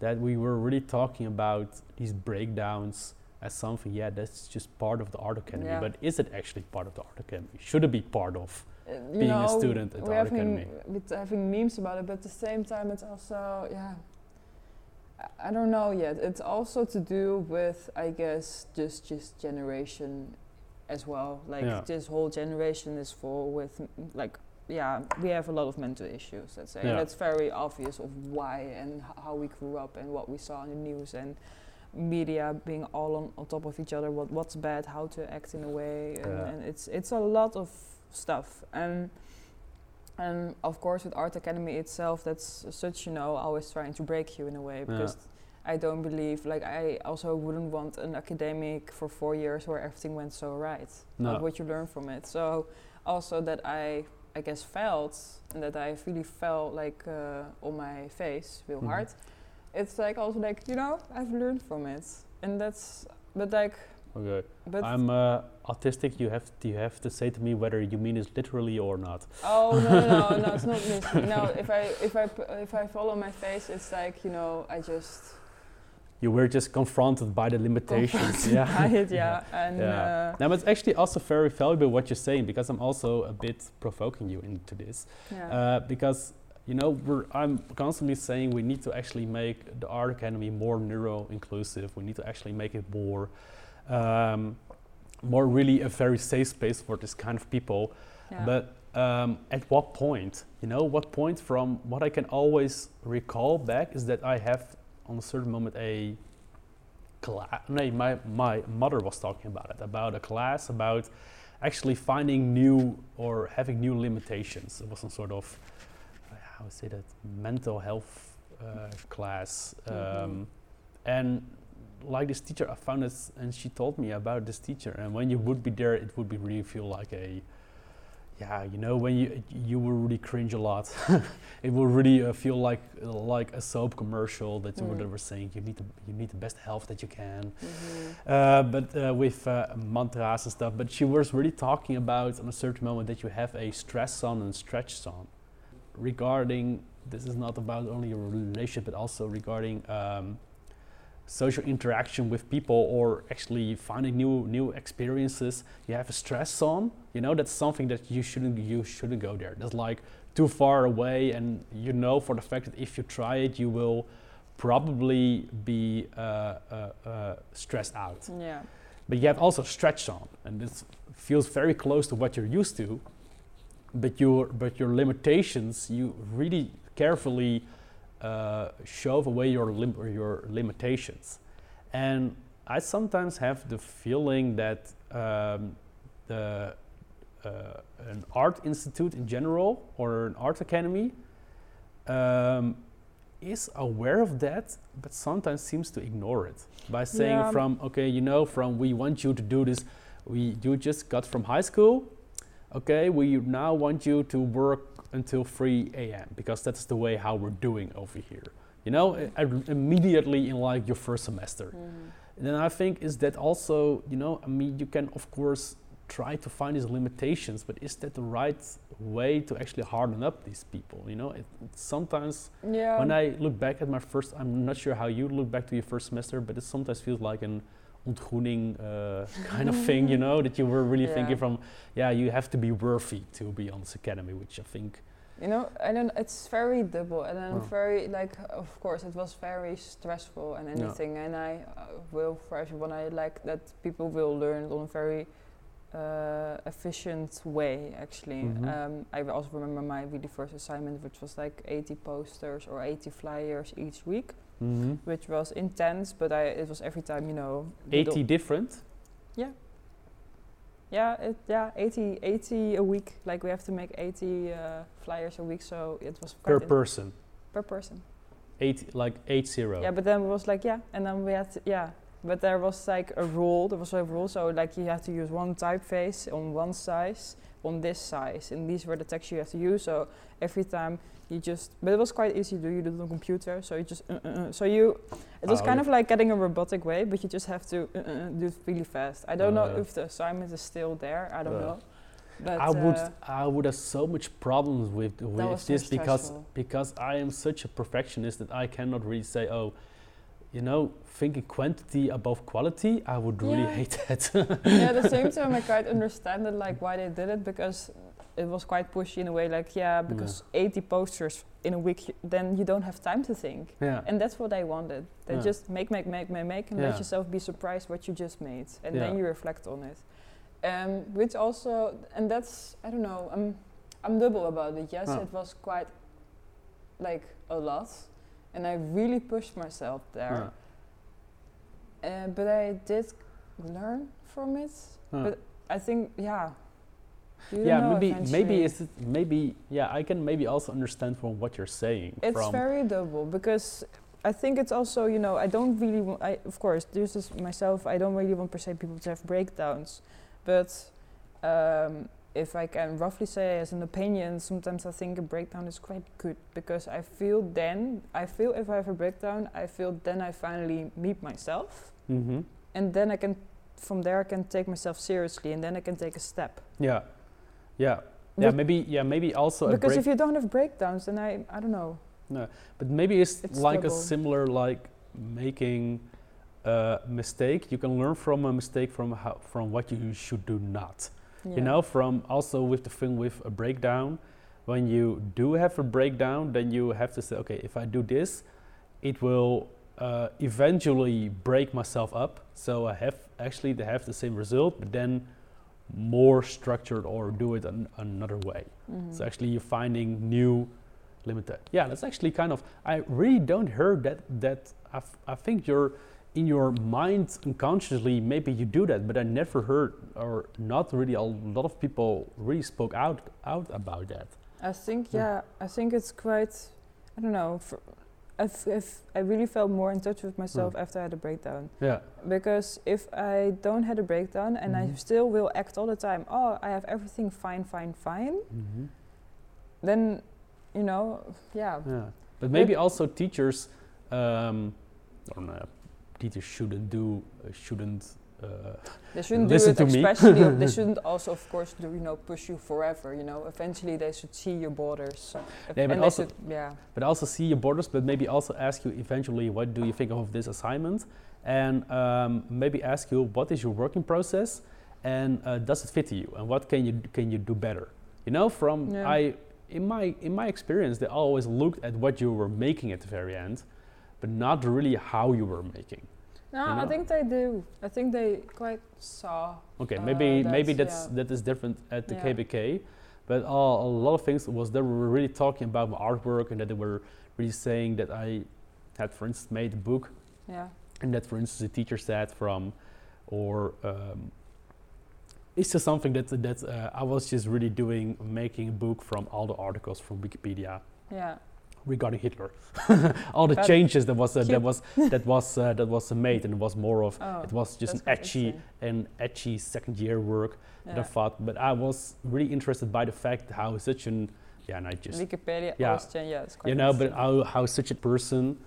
that we were really talking about these breakdowns as something yeah that's just part of the art academy Yeah. but is it actually part of the art academy should it be part of uh, being a student at the art having, academy With having memes about it, but at the same time, it's also yeah. I- I don't know yet. It's also to do with, I guess, just just generation, as well. Like Yeah. this whole generation is full with like yeah, we have a lot of mental issues. Let's say Yeah. and that's very obvious of why and how we grew up and what we saw in the news and media being all on, on top of each other. What what's bad, how to act in a way, and, Yeah. and it's it's a lot of stuff and. And of course, with Art Academy itself, that's such, you know, always trying to break you in a way because I don't believe, like, I also wouldn't want an academic for four years where everything went so right. No. Like what you learn from it. So, also that I, I guess, felt and that I really felt like uh, on my face real Mhm. hard. It's like also like, you know, I've learned from it. And that's, but like, okay but i'm uh, autistic you have to, you have to say to me whether you mean it literally or not Oh no no no no! It's not me. No, if I if I if I follow my face, it's like you know I just you were just confronted by the limitations yeah by it, yeah, and Yeah. uh, Now, it's actually also very valuable what you're saying because I'm also a bit provoking you into this. yeah, Uh, because, you know, we're, I'm constantly saying we need to actually make the Art Academy more neuro inclusive. We need to actually make it more, um, more really a very safe space for this kind of people. yeah. But um, at what point? You know, what point from what I can always recall back is that I have on a certain moment a class. No, my my mother was talking about it about a class about actually finding new or having new limitations. It was some sort of how to say that mental health uh, class, um, Mhm. and like this teacher, I found this, and she told me about this teacher. And when you would be there, it would be really feel like a, yeah, you know, when you you will really cringe a lot. it will really uh, feel like like a soap commercial that you Mm. they were saying you need the you need the best health that you can. Mhm. Uh, but uh, with uh, mantras and stuff. But she was really talking about on a certain moment that you have a stress zone and stretch zone. Regarding this is not about only your relationship, but also regarding um, social interaction with people or actually finding new new experiences. You have a stress zone. You know that's something that you shouldn't you shouldn't go there. That's like too far away, and you know for the fact that if you try it, you will probably be uh, uh, uh, stressed out. Yeah. But you have also stretch on and this feels very close to what you're used to. But your but your limitations, you really carefully uh, shove away your lim- your limitations, and I sometimes have the feeling that um, the uh, an art institute in general or an art academy um, is aware of that, but sometimes seems to ignore it by saying Yeah. from okay, you know, from we want you to do this, we you just got from high school, okay, we now want you to work until 3 a.m. because that's the way how we're doing over here. You know, i- i- immediately in like your first semester. Mhm. Then I think is that also, you know, I mean, you can of course try to find these limitations, but is that the right way to actually harden up these people? You know, it, sometimes Yeah. when I look back at my first, I'm not sure how you look back to your first semester, but it sometimes feels like an ontgroening uh, kind of thing, you know, that you were really Yeah. thinking from, yeah, you have to be worthy to be on this academy, which I think, You know, I don't. It's very double, and then Oh. very like. Of course, it was very stressful and Yeah. anything. And I uh, will for everyone. I like that people will learn on a very uh, efficient way. Actually, Mhm. um, I also remember my really first assignment, which was like 80 posters or 80 flyers each week, which was intense. But I, it was every time, you know, 80 different. Yeah, it, yeah, 80, 80 a week. Like we have to make 80 uh, flyers a week, so it was Per person, per person. eight like eight zero. Yeah, but then it was like yeah, and then we had to, yeah, but there was like a rule. There was a rule, so like you have to use one typeface on one size, on this size, and these were the texts you have to use. So every time you just, but it was quite easy to do. You do it on computer, so you just uh, uh, uh. so you. It was Oh, kind yeah. of like getting a robotic way, but you just have to uh, uh, do it really fast. I don't know Uh. if the assignment is still there. I don't know. But I would uh, I would have so much problems with with was so this because because I am such a perfectionist that I cannot really say oh, you know, thinking quantity above quality. I would really Yeah. hate that. yeah, at the same time, I quite understand it, like why they did it because it was quite pushy in a way. Like, yeah, because 80 posters in a week, then you don't have time to think, yeah. and that's what they wanted. They Yeah. just make, make, make, make, make, and Yeah. let yourself be surprised what you just made, and Yeah. then you reflect on it. Um, which also, and that's I don't know. I'm I'm double about it. Yes, Huh. it was quite like a lot, and I really pushed myself there. Yeah. Uh, but I did learn from it. Huh. But I think, yeah. Yeah, maybe maybe eventually. is it maybe yeah I can maybe also understand from what you're saying It's very double because I think it's also, you know, I don't really want, I, of course, this is myself, I don't really want per se people to have breakdowns. But um, if I can roughly say as an opinion, sometimes I think a breakdown is quite good because I feel then, I feel if I have a breakdown, I feel then I finally meet myself. hmm And then I can, from there, I can take myself seriously and then I can take a step. yeah yeah yeah maybe yeah maybe also a because if you don't have breakdowns, then I, I don't know. No, but maybe it's, It's like a similar like making a mistake you can learn from a mistake from how from what you should do not you know from also with the thing with a breakdown when you do have a breakdown then you have to say okay if i do this it will uh, eventually break myself up so i have actually to have the same result but then more structured or do it an, another way. Mhm. So actually, you're finding new limited. Yeah, that's actually kind of. I really don't hear that. That I, f- I think you're in your mind unconsciously. Maybe you do that, but I never heard or not really a lot of people really spoke out out about that. I think Yeah. yeah, I think it's quite. I don't know. I've, I've, I really felt more in touch with myself Mm. after I had a breakdown. Yeah. Because if I don't had a breakdown and I Mhm. still will act all the time, oh, I have everything fine, fine, fine, Mm-hmm. then, you know, yeah, Yeah, but maybe also teachers, um, or no, teachers shouldn't do, uh, shouldn't. Uh, they shouldn't Listen do to it. me. Especially, they shouldn't also, of course, do you know push you forever. You know, eventually they should see your borders. Yeah, but also- should, yeah, but also see your borders, but maybe also ask you eventually what do you think of this assignment, and um, maybe ask you what is your working process, and uh, does it fit to you, and what can you can you do better? You know, from Yeah. I in my in my experience, they always looked at what you were making at the very end, but not really how you were making. no, You I think they do. I think they quite saw. Okay, Uh, maybe maybe that's- that's yeah. that is different at the Yeah. KABK, but uh, a lot of things was they were really talking about my artwork and that they were really saying that I had, for instance, made a book Yeah, and that, for instance, the teacher said from, or um, it's just something that that uh, I was just really doing, making a book from all the articles from Wikipedia yeah, regarding Hitler, all the That- changes that was uh, that was that was uh, that was uh, made, and it was more of oh, it was just an etchy interesting. an etchy second year work that I thought, but I was really interested by the fact how such an yeah, and I just Wikipedia, yeah. change, yeah, it's quite you know, but how, how such a person,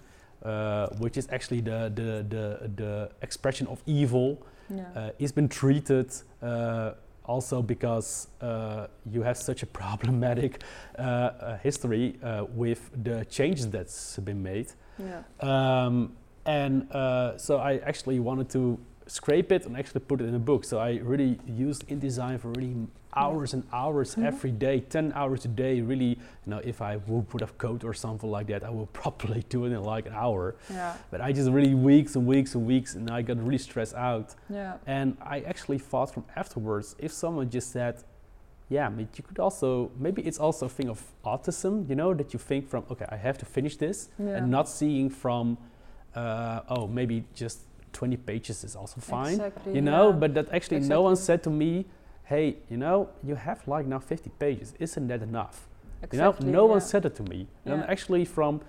uh, which is actually the the the, the expression of evil, yeah. uh, is been treated. Also because uh, you have such a problematic uh, uh, history uh, with the changes that's been made yeah. um, and uh, so I actually wanted to scrape it and actually put it in a book. So I really used InDesign for really hours and hours Mhm. every day, 10 hours a day. Really, you know, if I would put up code or something like that, I would probably do it in like an hour. Yeah, But I just really weeks and weeks and weeks, and I got really stressed out. yeah, And I actually thought from afterwards, if someone just said, yeah, but you could also, maybe it's also a thing of autism, you know, that you think from, okay, I have to finish this yeah. and not seeing from uh, oh maybe just 20 pages is also fine Exactly, you know yeah. but that actually no one said to me hey you know you have like now 50 pages isn't that enough exactly, you know no one said it to me Yeah. and actually from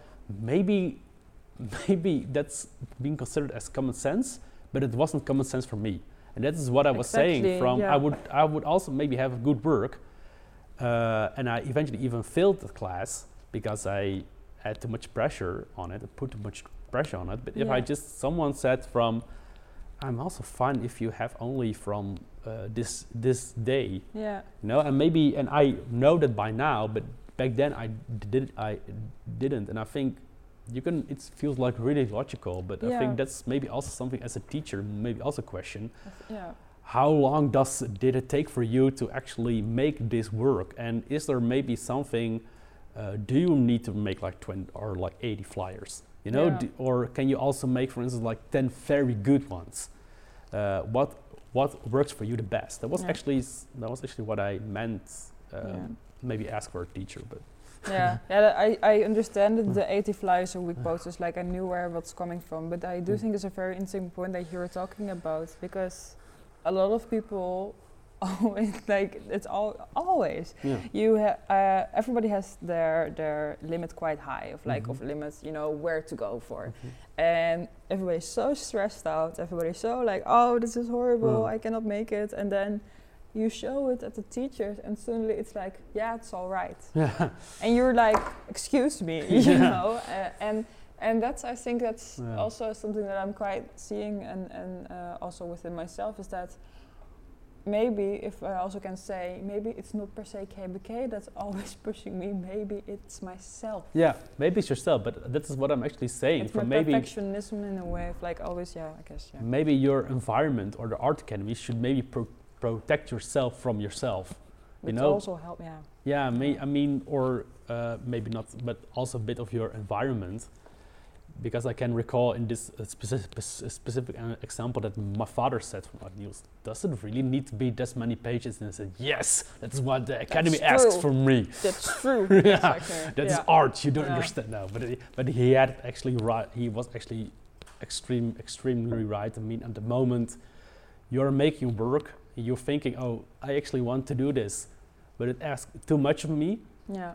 maybe maybe that's being considered as common sense but it wasn't common sense for me and that is what i was saying from yeah. i would i would also maybe have good work uh, and i eventually even failed the class because i had too much pressure on it, put too much pressure on it. But if I just someone said from, I'm also fine if you have only from uh, this this day, Yeah, you know, and maybe and I know that by now, but back then I did I didn't, and I think you can. It feels like really logical, but I think that's maybe also something as a teacher, maybe also question. Yeah, how long does did it take for you to actually make this work? And is there maybe something uh, do you need to make like 20 or like 80 flyers you know Yeah. D- or can you also make for instance like 10 very good ones uh, what what works for you the best that was Yeah. actually that was actually what i meant um, Yeah. maybe ask for a teacher but yeah, yeah. I, I understand that the 80 flyers a week posters. Like I knew where what's coming from, but I do Mm. think it's a very interesting point that you're talking about because a lot of people always like it's all always yeah you ha- uh, everybody has their their limit quite high of like of Mhm. limits you know where to go for Mhm. and everybody's so stressed out everybody's so like oh this is horrible Mm. i cannot make it and then you show it at the teachers and suddenly it's like yeah it's all right yeah and you're like excuse me you Yeah. know uh, and and that's i think that's also something that i'm quite seeing and and uh, also within myself is that maybe if i also can say maybe it's not per se kabk that's always pushing me maybe it's myself. Yeah maybe it's yourself but this is what i'm actually saying. It's from maybe perfectionism in a way of like always yeah i guess yeah. maybe your environment or the art academy should maybe pro- protect yourself from yourself which know, also help yeah. Yeah may, i mean or uh, maybe not but also a bit of your environment because I can recall in this uh, specific, specific uh, example that my father said from News, does it really need to be this many pages? And I said, yes, that's what the Academy That's asks from me. That's true. yeah, Exactly. that's yeah. art. You don't Yeah. understand now, but he, but he had actually right. He was actually extreme, extremely right. I mean, at the moment you're making work, you're thinking, oh, I actually want to do this, but it asks too much of me. Yeah.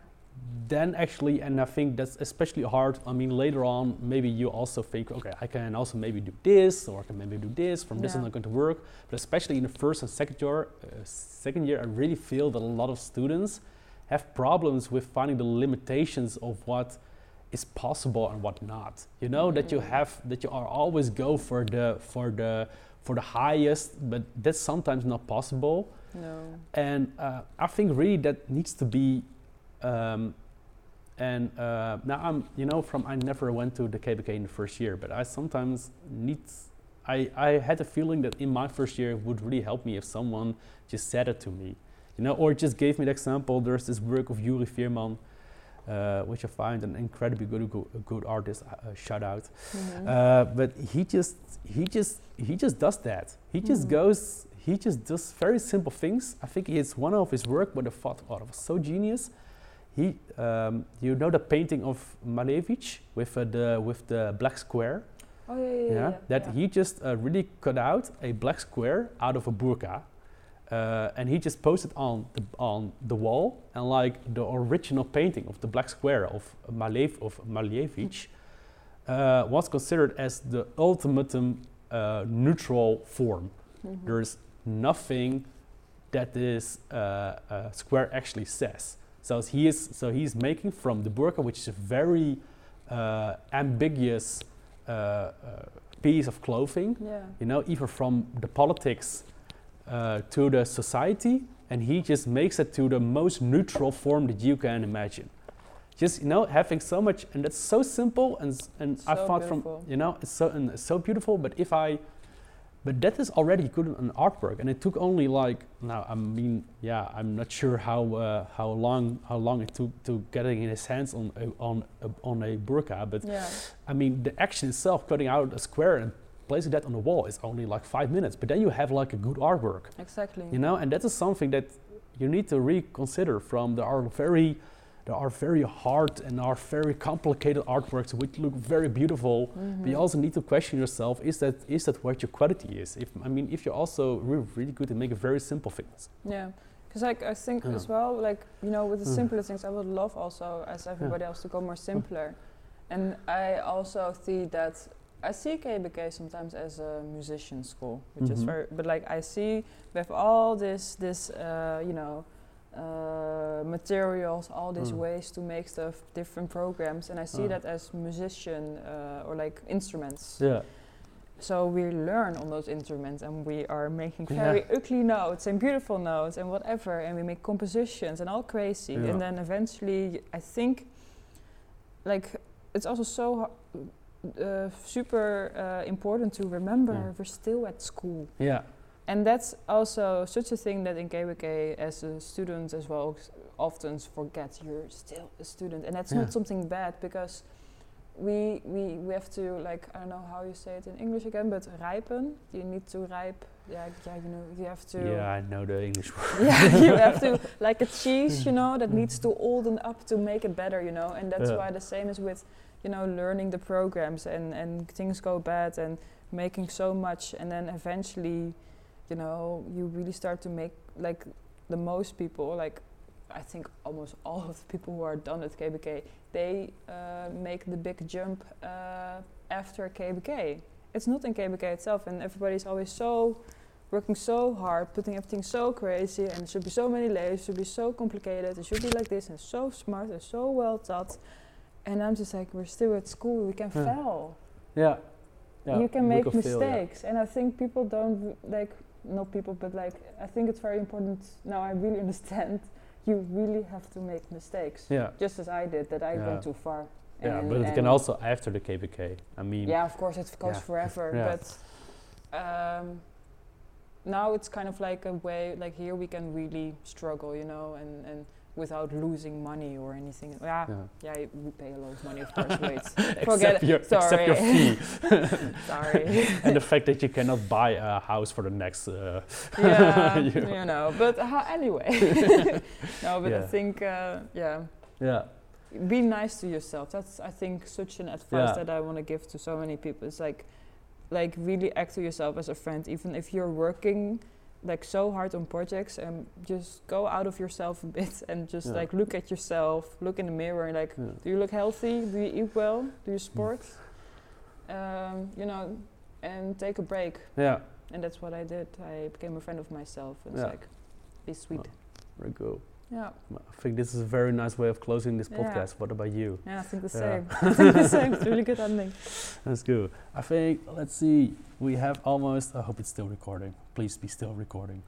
Then actually, and I think that's especially hard. I mean, later on, maybe you also think, okay, I can also maybe do this, or I can maybe do this. From this is Yeah. not going to work. But especially in the first and second year, uh, second year, I really feel that a lot of students have problems with finding the limitations of what is possible and what not. You know that you Mm. have that you are always go for the for the for the highest, but that's sometimes not possible. No. And uh, I think really that needs to be. Um, and uh, now I'm, you know, from I never went to the KABK in the first year, but I sometimes need. I, I had a feeling that in my first year it would really help me if someone just said it to me, you know, or just gave me the example. There's this work of Yuri Veerman, uh, which I find an incredibly good good, good artist. Uh, shout out. Mhm. Uh, but he just he just he just does that. He just Mhm. goes. He just does very simple things. I think it's one of his work, but I thought, oh, it was so genius. He, um, you know, the painting of Malevich with uh, the with the black square. oh yeah, yeah, yeah. yeah, that he just uh, really cut out a black square out of a burqa, uh, and he just posted on the on the wall, and like the original painting of the black square of Malev of Malevich uh, was considered as the ultimate uh, neutral form. Mhm. There's nothing that this uh, uh, square actually says. So he is so he's making from the burqa, which is a very uh, ambiguous uh, uh, piece of clothing. Yeah. You know, either from the politics uh, to the society, and he just makes it to the most neutral form that you can imagine. Just you know, having so much, and that's so simple, and and I thought beautiful. from you know, it's so and it's so beautiful. But if I, but that is already good an artwork, and it took only like now. I mean, yeah, I'm not sure how uh, how long how long it took to getting in his hands on a, on a, on a burqa, but Yeah. I mean, the action itself, cutting out a square and placing that on the wall, is only like five minutes. But then you have like a good artwork, Exactly. you know, and that is something that you need to reconsider. From the are very, there are very hard and are very complicated artworks which look very beautiful. But you Mhm. also need to question yourself: Is that is that what your quality is? If I mean, if you're also re- really good at making very simple things. Yeah, because like I think Yeah. as well, like you know, with the Mm. simplest things, I would love also as everybody else to go more simpler, and I also see that I see KABK sometimes as a musician school, which is Mhm. very, but like I see we have all this this uh, you know. Uh, materials, all these Mm. ways to make stuff, different programs, and I see Uh. that as musician uh, or like instruments. Yeah. So we learn on those instruments and we are making Yeah. very ugly notes and beautiful notes and whatever and we make compositions and all crazy Yeah. and then eventually I think like it's also so uh, super uh, important to remember Yeah. we're still at school Yeah. And that's also such a thing that in KABK as a student as well often forget you're still a student and that's Yeah. not something bad because we, we we have to like I don't know how you say it in English again but ripen you need to ripe yeah yeah you know you have to Yeah, I know the English word. yeah you have to like a cheese you know that mm. needs to olden up to make it better you know and that's Yeah. why the same is with you know learning the programs and and things go bad and making so much and then eventually you know you really start to make like the most people like I think almost all of the people who are done at KABK they uh, make the big jump uh, after KABK it's not in KABK itself and everybody's always so working so hard, putting everything so crazy, and it should be so many layers, it should be so complicated, it should be like this, and so smart and so well taught. And I'm just like, we're still at school, we can Yeah. fail. Yeah. yeah. you can make of failure. mistakes, and I think people don't like not people, but like I think it's very important. Now I really understand. You really have to make mistakes, Yeah. just as I did. That I Yeah. went too far. Yeah, but it can also after the KABK. I mean, yeah, of course, it goes Yeah. forever. Yeah. But um, now it's kind of like a way, like here we can really struggle, you know, and, and without losing money or anything. Yeah, Yeah. yeah, we pay a lot of money, of course. Wait, except forget your, it. except your Sorry. fee Sorry. and the fact that you cannot buy a house for the next. Uh, yeah, You you know. But uh, anyway, no. But I think, uh, yeah, yeah. be nice to yourself. That's I think such an advice Yeah. that I want to give to so many people. It's like, like really act to yourself as a friend, even if you're working like so hard on projects and just go out of yourself a bit and just Yeah. like look at yourself, look in the mirror and like, Yeah. do you look healthy? Do you eat well? Do you sport? Um, you know, and take a break. Yeah. And that's what I did. I became a friend of myself. It's Yeah. like, be sweet. Very good. Yeah. I think this is a very nice way of closing this Yeah. podcast. What about you? Yeah, I think the Yeah. same. I think the same. It's a really good ending. That's good. I think, let's see, we have almost, I hope it's still recording. Please be still recording.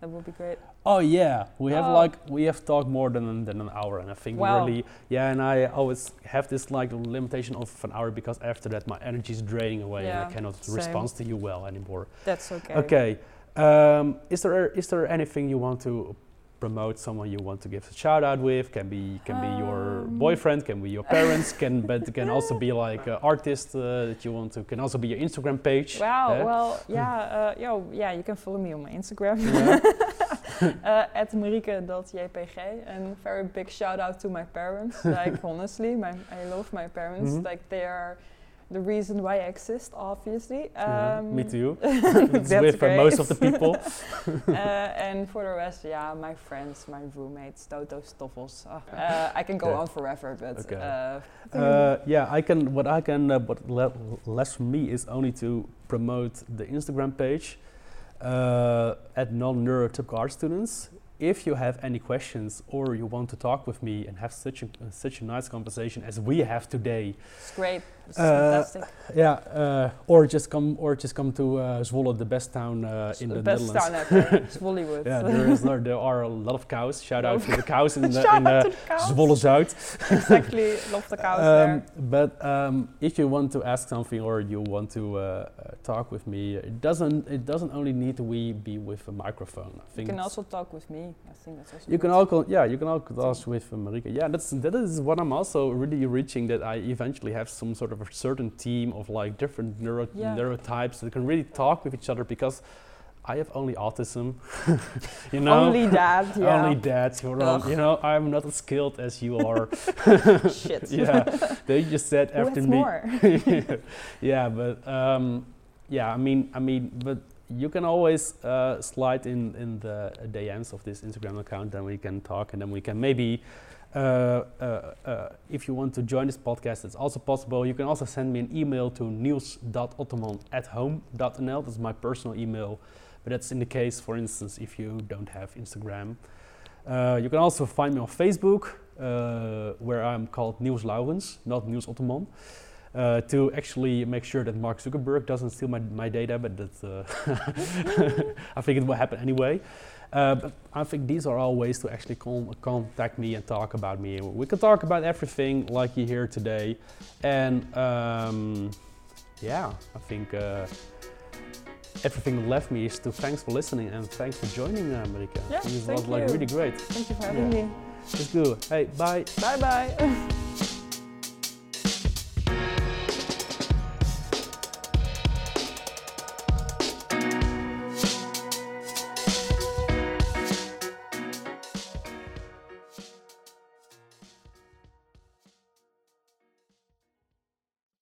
That would be great. Oh yeah, we have Oh. like we have talked more than than an hour, and I think Wow. really yeah. And I always have this like limitation of an hour because after that my energy is draining away and I cannot same. respond to you well anymore. That's okay. Okay, um, is there is there anything you want to promote? Someone you want to give a shout out with? Can be can be your Um. boyfriend, can be your parents, can but can also be like an artist uh, that you want to. Can also be your Instagram page. Wow. eh? Well, yeah. Uh, yo, yeah. You can follow me on my Instagram Yeah. uh, at marieke.jpg. And very big shout out to my parents. Like honestly, my I love my parents. Mhm. Like they are the reason why I exist. Obviously. Yeah, Um, me too. It's that's with uh, most of the people. uh, and for the rest, yeah, my friends, my roommates, Toto Stoffels. Uh, uh, I can go Okay. on forever, but Okay. uh, Uh, yeah, I can. What I can. Uh, what le- less for me is only to promote the Instagram page uh, at non-neurotypical art students. If you have any questions or you want to talk with me and have such a uh, such a nice conversation as we have today, it's great. Uh, fantastic. yeah, uh, or just come or just come to uh, Zwolle, the best town uh, in the the best Netherlands. town ever. Yeah, there is there, there are a lot of cows. Shout out to the cows in the Shout in out the to the cows. Zwolle Zuid. exactly. Love the cows Um, there. but um, if you want to ask something or you want to talk with me, it doesn't it doesn't only need to we be with a microphone. I You can also talk with me. I think that's also you can also yeah you can also talk with uh, Marieke. Yeah, that's that is what I'm also really reaching that I eventually have some sort of a certain team of like different neuro Yeah. neurotypes that can really talk with each other because. I have only autism, you know. Only that. Yeah. Only that, you know, you know, I'm not as skilled as you are. Shit. yeah, they just said after has me. more? yeah, but um, yeah, I mean, I mean, but you can always uh, slide in in the DMs of this Instagram account, then we can talk, and then we can maybe. Uh, uh, uh, if you want to join this podcast, it's also possible. You can also send me an email to niels.ottoman at home.nl. That's my personal email, but that's in the case, for instance, if you don't have Instagram. Uh, you can also find me on Facebook, uh, where I'm called Niels Laurens, not Niels Ottoman. Uh, to actually make sure that Mark Zuckerberg doesn't steal my, my data, but that I think it will happen anyway. Uh, but I think these are all ways to actually con- contact me and talk about me. We can talk about everything like you hear today, and um, yeah, I think uh, everything left me is to thanks for listening and thanks for joining, uh, Marieke. Yeah, it was thank like you. really great. Thank you for having Yeah. me. It's good. Hey, bye. Bye bye.